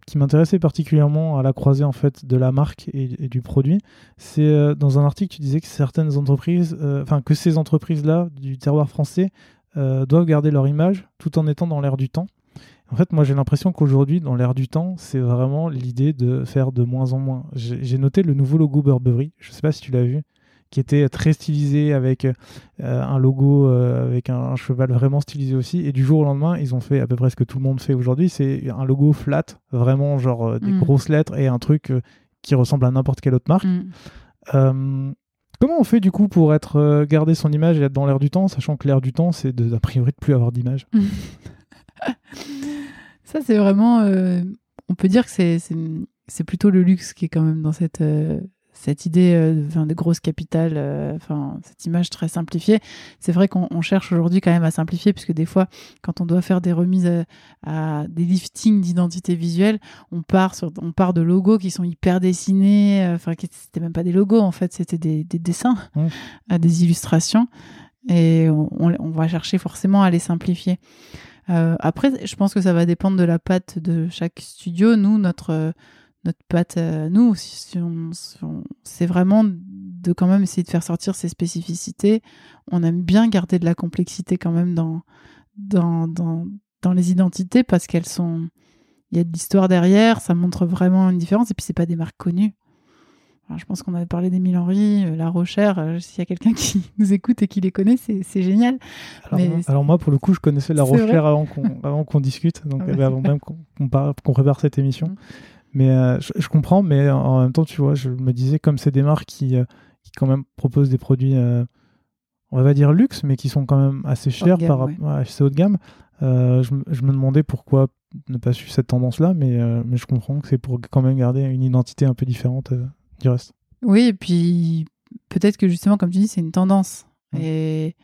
Speaker 1: qui m'intéressait particulièrement à la croisée en fait de la marque et, du produit, c'est dans un article tu disais que certaines entreprises, enfin que ces entreprises-là du terroir français doivent garder leur image tout en étant dans l'air du temps. En fait, moi j'ai l'impression qu'aujourd'hui, dans l'air du temps, c'est vraiment l'idée de faire de moins en moins. J'ai noté le nouveau logo Burberry, je sais pas si tu l'as vu qui était très stylisé avec euh, un logo euh, avec un, cheval vraiment stylisé aussi. Et du jour au lendemain, ils ont fait à peu près ce que tout le monde fait aujourd'hui. C'est un logo flat, vraiment genre euh, des mm. grosses lettres et un truc qui ressemble à n'importe quelle autre marque. Mm. comment on fait du coup pour être garder son image et être dans l'air du temps, sachant que l'air du temps, c'est a priori de plus avoir d'image? [laughs]
Speaker 2: Ça, c'est vraiment. on peut dire que c'est plutôt le luxe qui est quand même dans cette cette idée euh, de grosses capitales, euh, enfin cette image très simplifiée. C'est vrai qu'on cherche aujourd'hui quand même à simplifier, puisque des fois, quand on doit faire des remises à, des liftings d'identité visuelle, on part sur, on part de logos qui sont hyper dessinés. Euh, enfin, c'était même pas des logos en fait, c'était des, dessins, mmh. des illustrations, et on, va chercher forcément à les simplifier. Après, je pense que ça va dépendre de la patte de chaque studio. Nous, notre notre patte, nous, c'est vraiment de quand même essayer de faire sortir ses spécificités. On aime bien garder de la complexité quand même dans, dans, dans, dans les identités parce qu'elles sont. Il y a de l'histoire derrière, ça montre vraiment une différence. Et puis, c'est pas des marques connues. Je pense qu'on avait parlé d'Émile Henry, euh, La Rochère. euh, S'il y a quelqu'un [laughs] qui nous écoute et qui les connaît, c'est génial.
Speaker 1: Alors,
Speaker 2: Mais
Speaker 1: moi, alors moi, pour le coup, je connaissais La Rochère avant qu'on [laughs] avant qu'on discute, donc
Speaker 2: Ah ouais.
Speaker 1: avant même qu'on qu'on par- qu'on prépare cette émission.
Speaker 2: Mm.
Speaker 1: Mais euh, je, je comprends, mais en même temps, tu vois, je me disais comme c'est des marques qui, euh, qui quand même proposent des produits, euh, on va dire luxe, mais qui sont quand même assez chers
Speaker 2: gamme,
Speaker 1: par
Speaker 2: ouais.
Speaker 1: rapport à assez haut de gamme. je, me- je me demandais pourquoi ne pas suivre cette tendance-là, mais, mais je comprends que c'est pour quand même garder une identité un peu différente du reste.
Speaker 2: Oui, et puis peut-être que justement, comme tu dis, c'est une tendance. Et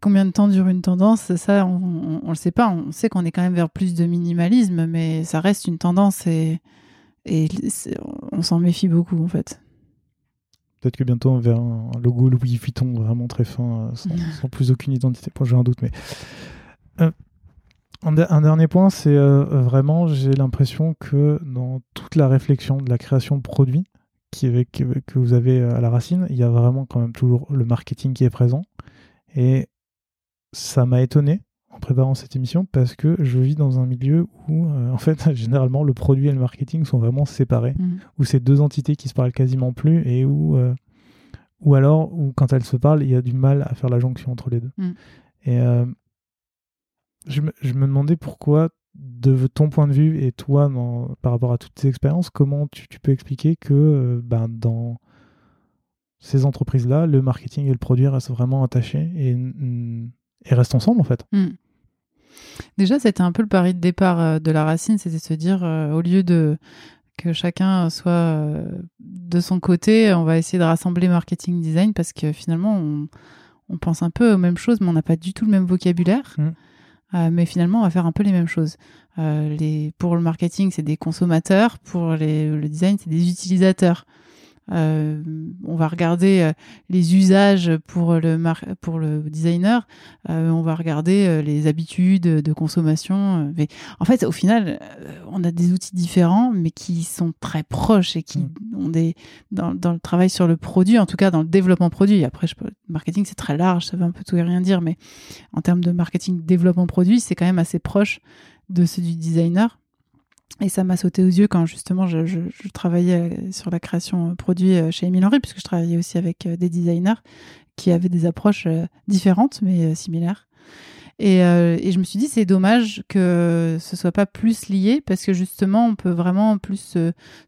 Speaker 2: combien de temps dure une tendance Ça, on, on le sait pas. On sait qu'on est quand même vers plus de minimalisme, mais ça reste une tendance et, on s'en méfie beaucoup en fait.
Speaker 1: Peut-être que bientôt on verra un logo Louis Vuitton vraiment très fin, euh, sans, [laughs] sans plus aucune identité. Bon, j'ai un doute, mais. Euh, un, de- un dernier point, c'est euh, vraiment, j'ai l'impression que dans toute la réflexion de la création de produits qui, que, que vous avez à la racine, il y a vraiment quand même toujours le marketing qui est présent. Et ça m'a étonné en préparant cette émission parce que je vis dans un milieu où, euh, en fait, [laughs] généralement, le produit et le marketing sont vraiment séparés
Speaker 2: Mhm.
Speaker 1: où c'est deux entités qui se parlent quasiment plus et où euh, ou alors où quand elles se parlent il y a du mal à faire la jonction entre les deux
Speaker 2: Mm.
Speaker 1: et euh, je, me, je me demandais pourquoi de ton point de vue et toi dans- par rapport à toutes tes expériences comment tu, tu peux expliquer que euh, ben, dans ces entreprises là le marketing et le produit restent vraiment attachés et, et restent ensemble en fait
Speaker 2: Mm. Déjà, c'était un peu le pari de départ euh, de la racine, c'était de se dire, euh, au lieu de que chacun soit euh, de son côté, on va essayer de rassembler marketing design parce que finalement, on, on pense un peu aux mêmes choses, mais on n'a pas du tout le même vocabulaire.
Speaker 1: Mm.
Speaker 2: Euh, mais finalement, on va faire un peu les mêmes choses. Euh, pour le marketing, c'est des consommateurs. Pour le design, c'est des utilisateurs. Euh, on va regarder euh, les usages pour le, mar- pour le designer. Euh, on va regarder les habitudes de consommation. Mais en fait, au final, on a des outils différents, mais qui sont très proches et qui
Speaker 1: Mm.
Speaker 2: ont des dans, dans le travail sur le produit, en tout cas dans le développement produit. Après, je peux, marketing c'est très large, ça veut un peu tout et rien dire, mais en termes de marketing développement produit, c'est quand même assez proche de ceux du designer. Et ça m'a sauté aux yeux quand justement je, travaillais euh, sur la création euh, produit euh, chez Emile Henry, puisque je travaillais aussi avec des designers qui avaient des approches différentes mais similaires. Et, et je me suis dit, c'est dommage que ce soit pas plus lié parce que justement, on peut vraiment plus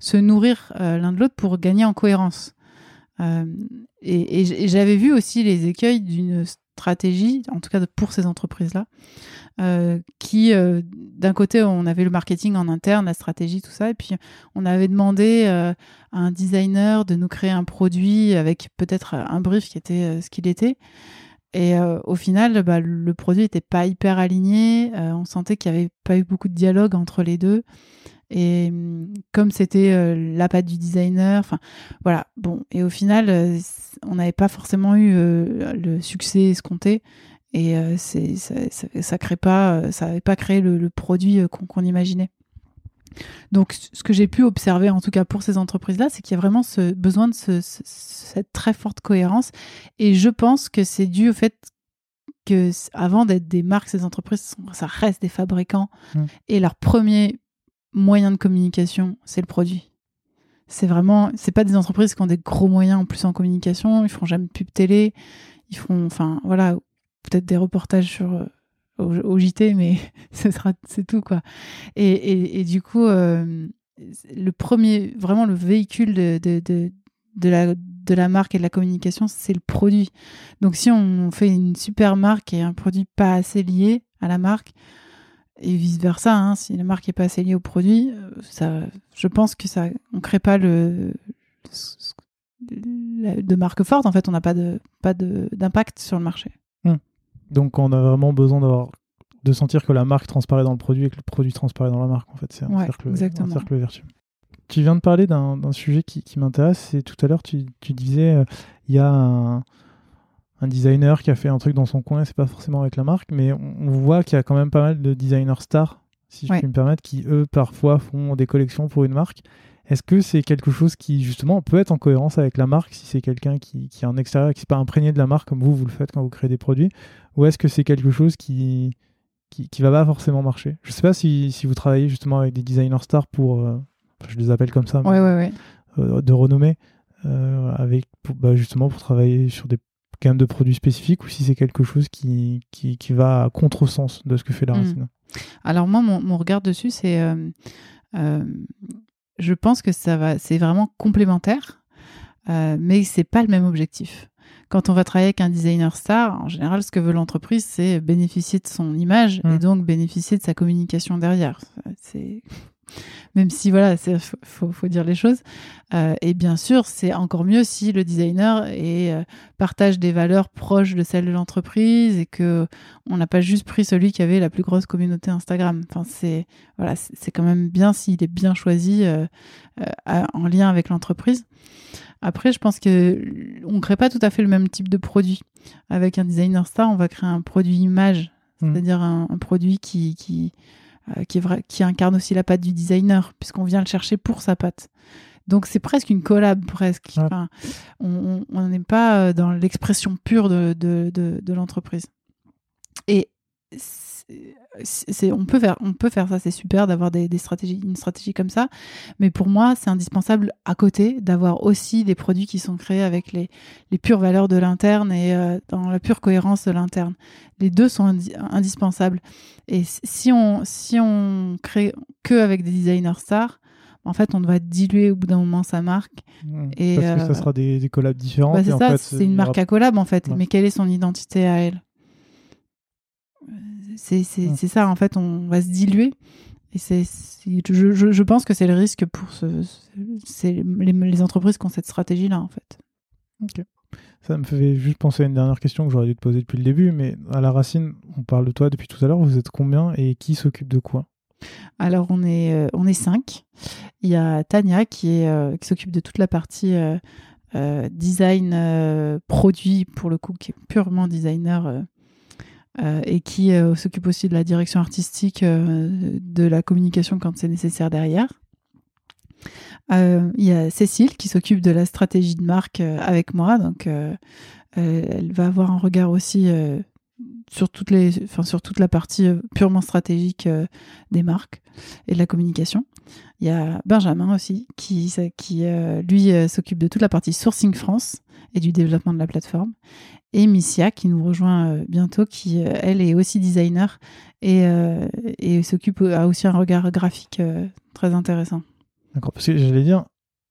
Speaker 2: se, nourrir l'un de l'autre pour gagner en cohérence. Et j'avais vu aussi les écueils d'une stratégie, en tout cas pour ces entreprises-là, euh, qui, euh, d'un côté, on avait le marketing en interne, la stratégie, tout ça, et puis on avait demandé euh, à un designer de nous créer un produit avec peut-être un brief qui était ce qu'il était. Et au final, bah, le produit n'était pas hyper aligné. on sentait qu'il n'y avait pas eu beaucoup de dialogue entre les deux. Et hum, comme c'était la patte du designer, enfin voilà. Bon, et au final, on n'avait pas forcément eu le succès escompté. Et euh, c'est ça, ça, ça crée pas, euh, ça n'avait pas créé le, le produit euh, qu'on imaginait. Donc, ce que j'ai pu observer, en tout cas pour ces entreprises-là, c'est qu'il y a vraiment ce besoin de ce- ce- cette très forte cohérence. Et je pense que c'est dû au fait que avant d'être des marques, ces entreprises, sont- ça reste des fabricants.
Speaker 1: Mm.
Speaker 2: Et leur premier moyen de communication, c'est le produit. C'est vraiment, c'est pas des entreprises qui ont des gros moyens en plus en communication. Ils font jamais de pub télé. Ils font, enfin, voilà, peut-être des reportages sur euh, au, JT, mais [laughs] ce sera, c'est tout quoi. Et, et, du coup, euh, le premier, vraiment le véhicule de, de, de, la de la marque et de la communication, c'est le produit. Donc si on fait une super marque et un produit pas assez lié à la marque, et vice versa, hein, si la marque est pas assez liée au produit, euh, ça, je pense que ça, on crée pas le, de marque forte. En fait, on n'a pas de pas d'impact sur le marché.
Speaker 1: Donc on a vraiment besoin d'avoir de sentir que la marque transparaît dans le produit et que le produit transparaît dans la marque en fait. C'est un,
Speaker 2: Ouais,
Speaker 1: cercle, un cercle vertueux. Tu viens de parler d'un sujet qui, qui m'intéresse. Et tout à l'heure tu, tu disais euh, il y a un, un designer qui a fait un truc dans son coin c'est pas forcément avec la marque mais on, on voit qu'il y a quand même pas mal de designers stars si je
Speaker 2: Ouais.
Speaker 1: puis me permettre qui eux parfois font des collections pour une marque. Est-ce que c'est quelque chose qui justement peut être en cohérence avec la marque si c'est quelqu'un qui, qui est en extérieur qui n'est pas imprégné de la marque comme vous vous le faites quand vous créez des produits ou est-ce que c'est quelque chose qui qui, qui va pas forcément marcher? Je sais pas si, si, vous travaillez justement avec des designers stars pour euh, je les appelle comme ça
Speaker 2: ouais, ouais, ouais.
Speaker 1: Euh, de renommée euh, avec pour, bah, justement pour travailler sur des gammes de produits spécifiques ou si c'est quelque chose qui, qui, qui, va à contresens de ce que fait la
Speaker 2: Mm.
Speaker 1: racine?
Speaker 2: Alors moi, mon, mon regard dessus, c'est, euh, euh, je pense que ça va, c'est vraiment complémentaire, euh, mais c'est pas le même objectif. Quand on va travailler avec un designer star, en général, ce que veut l'entreprise, c'est bénéficier de son image
Speaker 1: Mm.
Speaker 2: et donc bénéficier de sa communication derrière. C'est même si voilà, c'est faut, faut dire les choses. Euh, et bien sûr, c'est encore mieux si le designer est, euh, partage des valeurs proches de celles de l'entreprise et que on n'a pas juste pris celui qui avait la plus grosse communauté Instagram. Enfin, c'est voilà, c'est quand même bien s'il est bien choisi euh, en lien avec l'entreprise. Après, je pense que on crée pas tout à fait le même type de produit. Avec un designer star, on va créer un produit image,
Speaker 1: Mm.
Speaker 2: c'est-à-dire un, un produit qui qui euh, qui, est vrai, qui incarne aussi la patte du designer, puisqu'on vient le chercher pour sa patte. Donc c'est presque une collab, presque.
Speaker 1: Ouais.
Speaker 2: Enfin, on n'est pas euh, dans l'expression pure de, de, de, de l'entreprise. Et c'est- on, peut faire, on peut faire ça, c'est super d'avoir des, des stratégies, une stratégie comme ça. Mais pour moi, c'est indispensable à côté d'avoir aussi des produits qui sont créés avec les, les pures valeurs de l'interne et euh, dans la pure cohérence de l'interne. Les deux sont indi- indispensables. Et si on, si on crée que avec des designers stars, en fait, on va diluer au bout d'un moment sa marque.
Speaker 1: Mm.
Speaker 2: Et,
Speaker 1: Parce que
Speaker 2: euh,
Speaker 1: ça sera des, des collabs différentes.
Speaker 2: Bah, c'est ça, c'est une marque à collab en fait.
Speaker 1: Ouais.
Speaker 2: Mais quelle est son identité à elle? Euh, C'est
Speaker 1: Mm.
Speaker 2: c'est ça, en fait, on va se diluer. Et c'est, je, je, je pense que c'est le risque pour ce, les, les entreprises qui ont cette stratégie-là, en fait.
Speaker 1: Ça me fait juste penser à une dernière question que j'aurais dû te poser depuis le début, mais à la racine, on parle de toi depuis tout à l'heure, vous êtes combien et qui s'occupe de quoi?
Speaker 2: Alors, on est, euh, on est cinq. Il y a Tania qui, est, euh, qui s'occupe de toute la partie euh, design produit, pour le coup, qui est purement designer euh, et qui euh, s'occupe aussi de la direction artistique, euh, de la communication quand c'est nécessaire derrière. Il y a Cécile qui s'occupe de la stratégie de marque avec moi, donc elle va avoir un regard aussi sur, toute la partie purement stratégique des marques et de la communication. Il y a Benjamin aussi qui, lui s'occupe de toute la partie sourcing France et du développement de la plateforme. Et Missia qui nous rejoint euh, bientôt, qui euh, elle est aussi designer et, euh, et s'occupe a aussi un regard graphique euh, très intéressant.
Speaker 1: D'accord, parce que j'allais dire,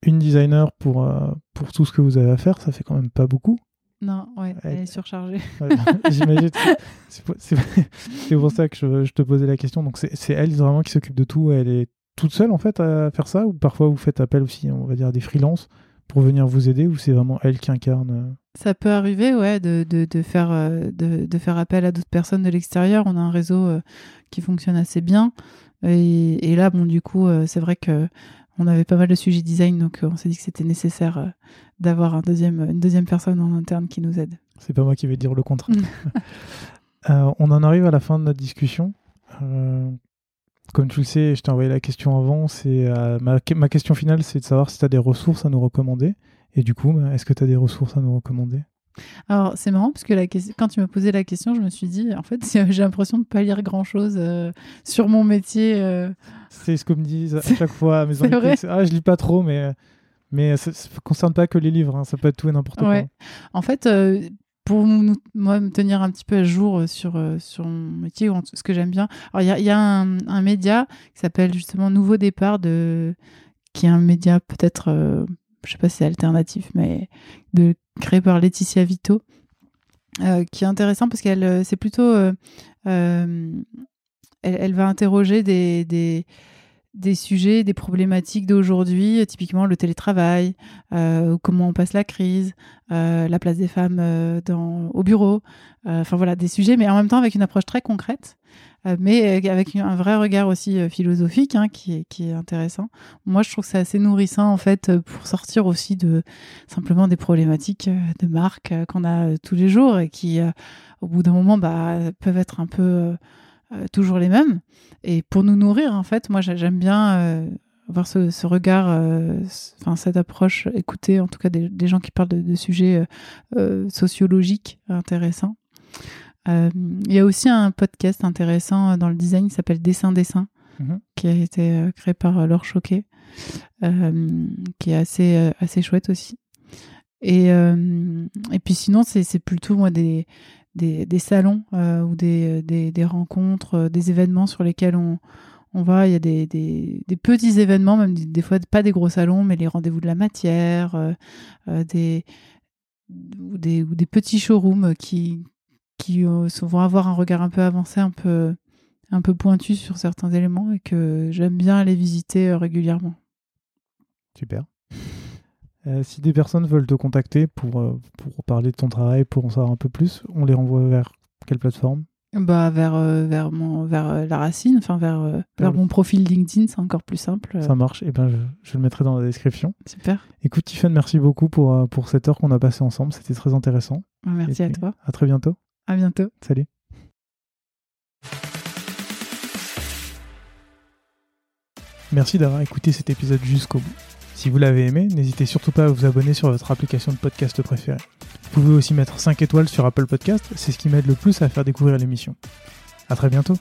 Speaker 1: une designer pour, euh, pour tout ce que vous avez à faire, ça fait quand même pas beaucoup.
Speaker 2: Non, ouais, elle est surchargée. [laughs]
Speaker 1: Ouais, J'imagine. [laughs] C'est pour, ça que je, je te posais la question. Donc c'est c'est elle vraiment qui s'occupe de tout. Elle est toute seule en fait à faire ça ou parfois vous faites appel aussi, on va dire, à des freelances? Pour venir vous aider ou c'est vraiment elle qui incarne euh,
Speaker 2: Ça peut arriver, ouais, de, de, de faire, euh, de, de faire appel à d'autres personnes de l'extérieur. On a un réseau euh, qui fonctionne assez bien. Et, et là, bon, du coup, c'est vrai que on avait pas mal de sujets design, donc on s'est dit que c'était nécessaire d'avoir un deuxième, une deuxième personne en interne qui nous aide.
Speaker 1: C'est pas moi qui vais dire le contraire. [laughs] Euh, on en arrive à la fin de notre discussion. Euh, comme tu le sais, je t'ai envoyé la question avant. C'est euh, ma, ma question finale, c'est de savoir si tu as des ressources à nous recommander. Et du coup, bah, est-ce que tu as des ressources à nous recommander?
Speaker 2: Alors, c'est marrant parce que la question- quand tu m'as posé la question, je me suis dit, en fait, [laughs] j'ai l'impression de pas lire grand-chose euh, sur mon métier. euh.
Speaker 1: C'est ce que me disent à chaque fois mes
Speaker 2: c'est
Speaker 1: invités. Ah, je lis pas trop, mais, mais ça ne concerne pas que les livres. hein, Ça peut être tout et n'importe
Speaker 2: Ouais. En fait, euh, pour nous- moi me tenir un petit peu à jour euh, sur, euh, sur mon métier ou ce que j'aime bien. Alors, il y a, un, média qui s'appelle justement Nouveau Départ, de, qui est un média peut-être, euh, je sais pas si c'est alternatif, mais de, créé par Laetitia Vito, euh, qui est intéressant parce qu'elle, c'est plutôt. elle, va interroger des, des sujets, des problématiques d'aujourd'hui, euh, typiquement le télétravail, euh, comment on passe la crise, euh, la place des femmes dans, au bureau, enfin voilà, des sujets, mais en même temps avec une approche très concrète, mais avec un vrai regard aussi philosophique hein, qui, est, intéressant. Moi, je trouve que c'est assez nourrissant en fait pour sortir aussi de simplement des problématiques de marque qu'on a tous les jours et qui, au bout d'un moment, bah, peuvent être un peu euh, euh, toujours les mêmes. Et pour nous nourrir, en fait, moi, j'a- j'aime bien euh, avoir ce, regard, enfin cette approche, écouter en tout cas des, gens qui parlent de, sujets sociologiques intéressants. Il y a aussi un podcast intéressant dans le design qui s'appelle Dessin Dessin, mhm. qui a été créé par Laure Choquet, qui est assez, assez chouette aussi. Et, et puis sinon, c'est plutôt moi des, des, des salons ou des, des, rencontres, des événements sur lesquels on, on va, il y a des, des, petits événements, même des, fois pas des gros salons, mais les rendez-vous de la matière, euh, euh, des, ou des, ou des petits showrooms qui, qui euh, vont avoir un regard un peu avancé, un peu, un peu pointu sur certains éléments et que j'aime bien aller visiter régulièrement.
Speaker 1: Super. Si des personnes veulent te contacter pour, pour parler de ton travail, pour en savoir un peu plus, on les renvoie vers quelle plateforme?
Speaker 2: Bah vers euh, vers mon vers euh, la racine, enfin vers euh, vers mon profil LinkedIn, c'est encore plus simple.
Speaker 1: Ça marche. Et eh ben je, je, le mettrai dans la description.
Speaker 2: Super.
Speaker 1: Écoute Tiffany, merci beaucoup pour pour cette heure qu'on a passée ensemble. C'était très intéressant.
Speaker 2: Merci à toi.
Speaker 1: À très bientôt.
Speaker 2: À bientôt.
Speaker 1: Salut. Merci d'avoir écouté cet épisode jusqu'au bout. Si vous l'avez aimé, n'hésitez surtout pas à vous abonner sur votre application de podcast préférée. Vous pouvez aussi mettre 5 étoiles sur Apple Podcast, c'est ce qui m'aide le plus à faire découvrir l'émission. A très bientôt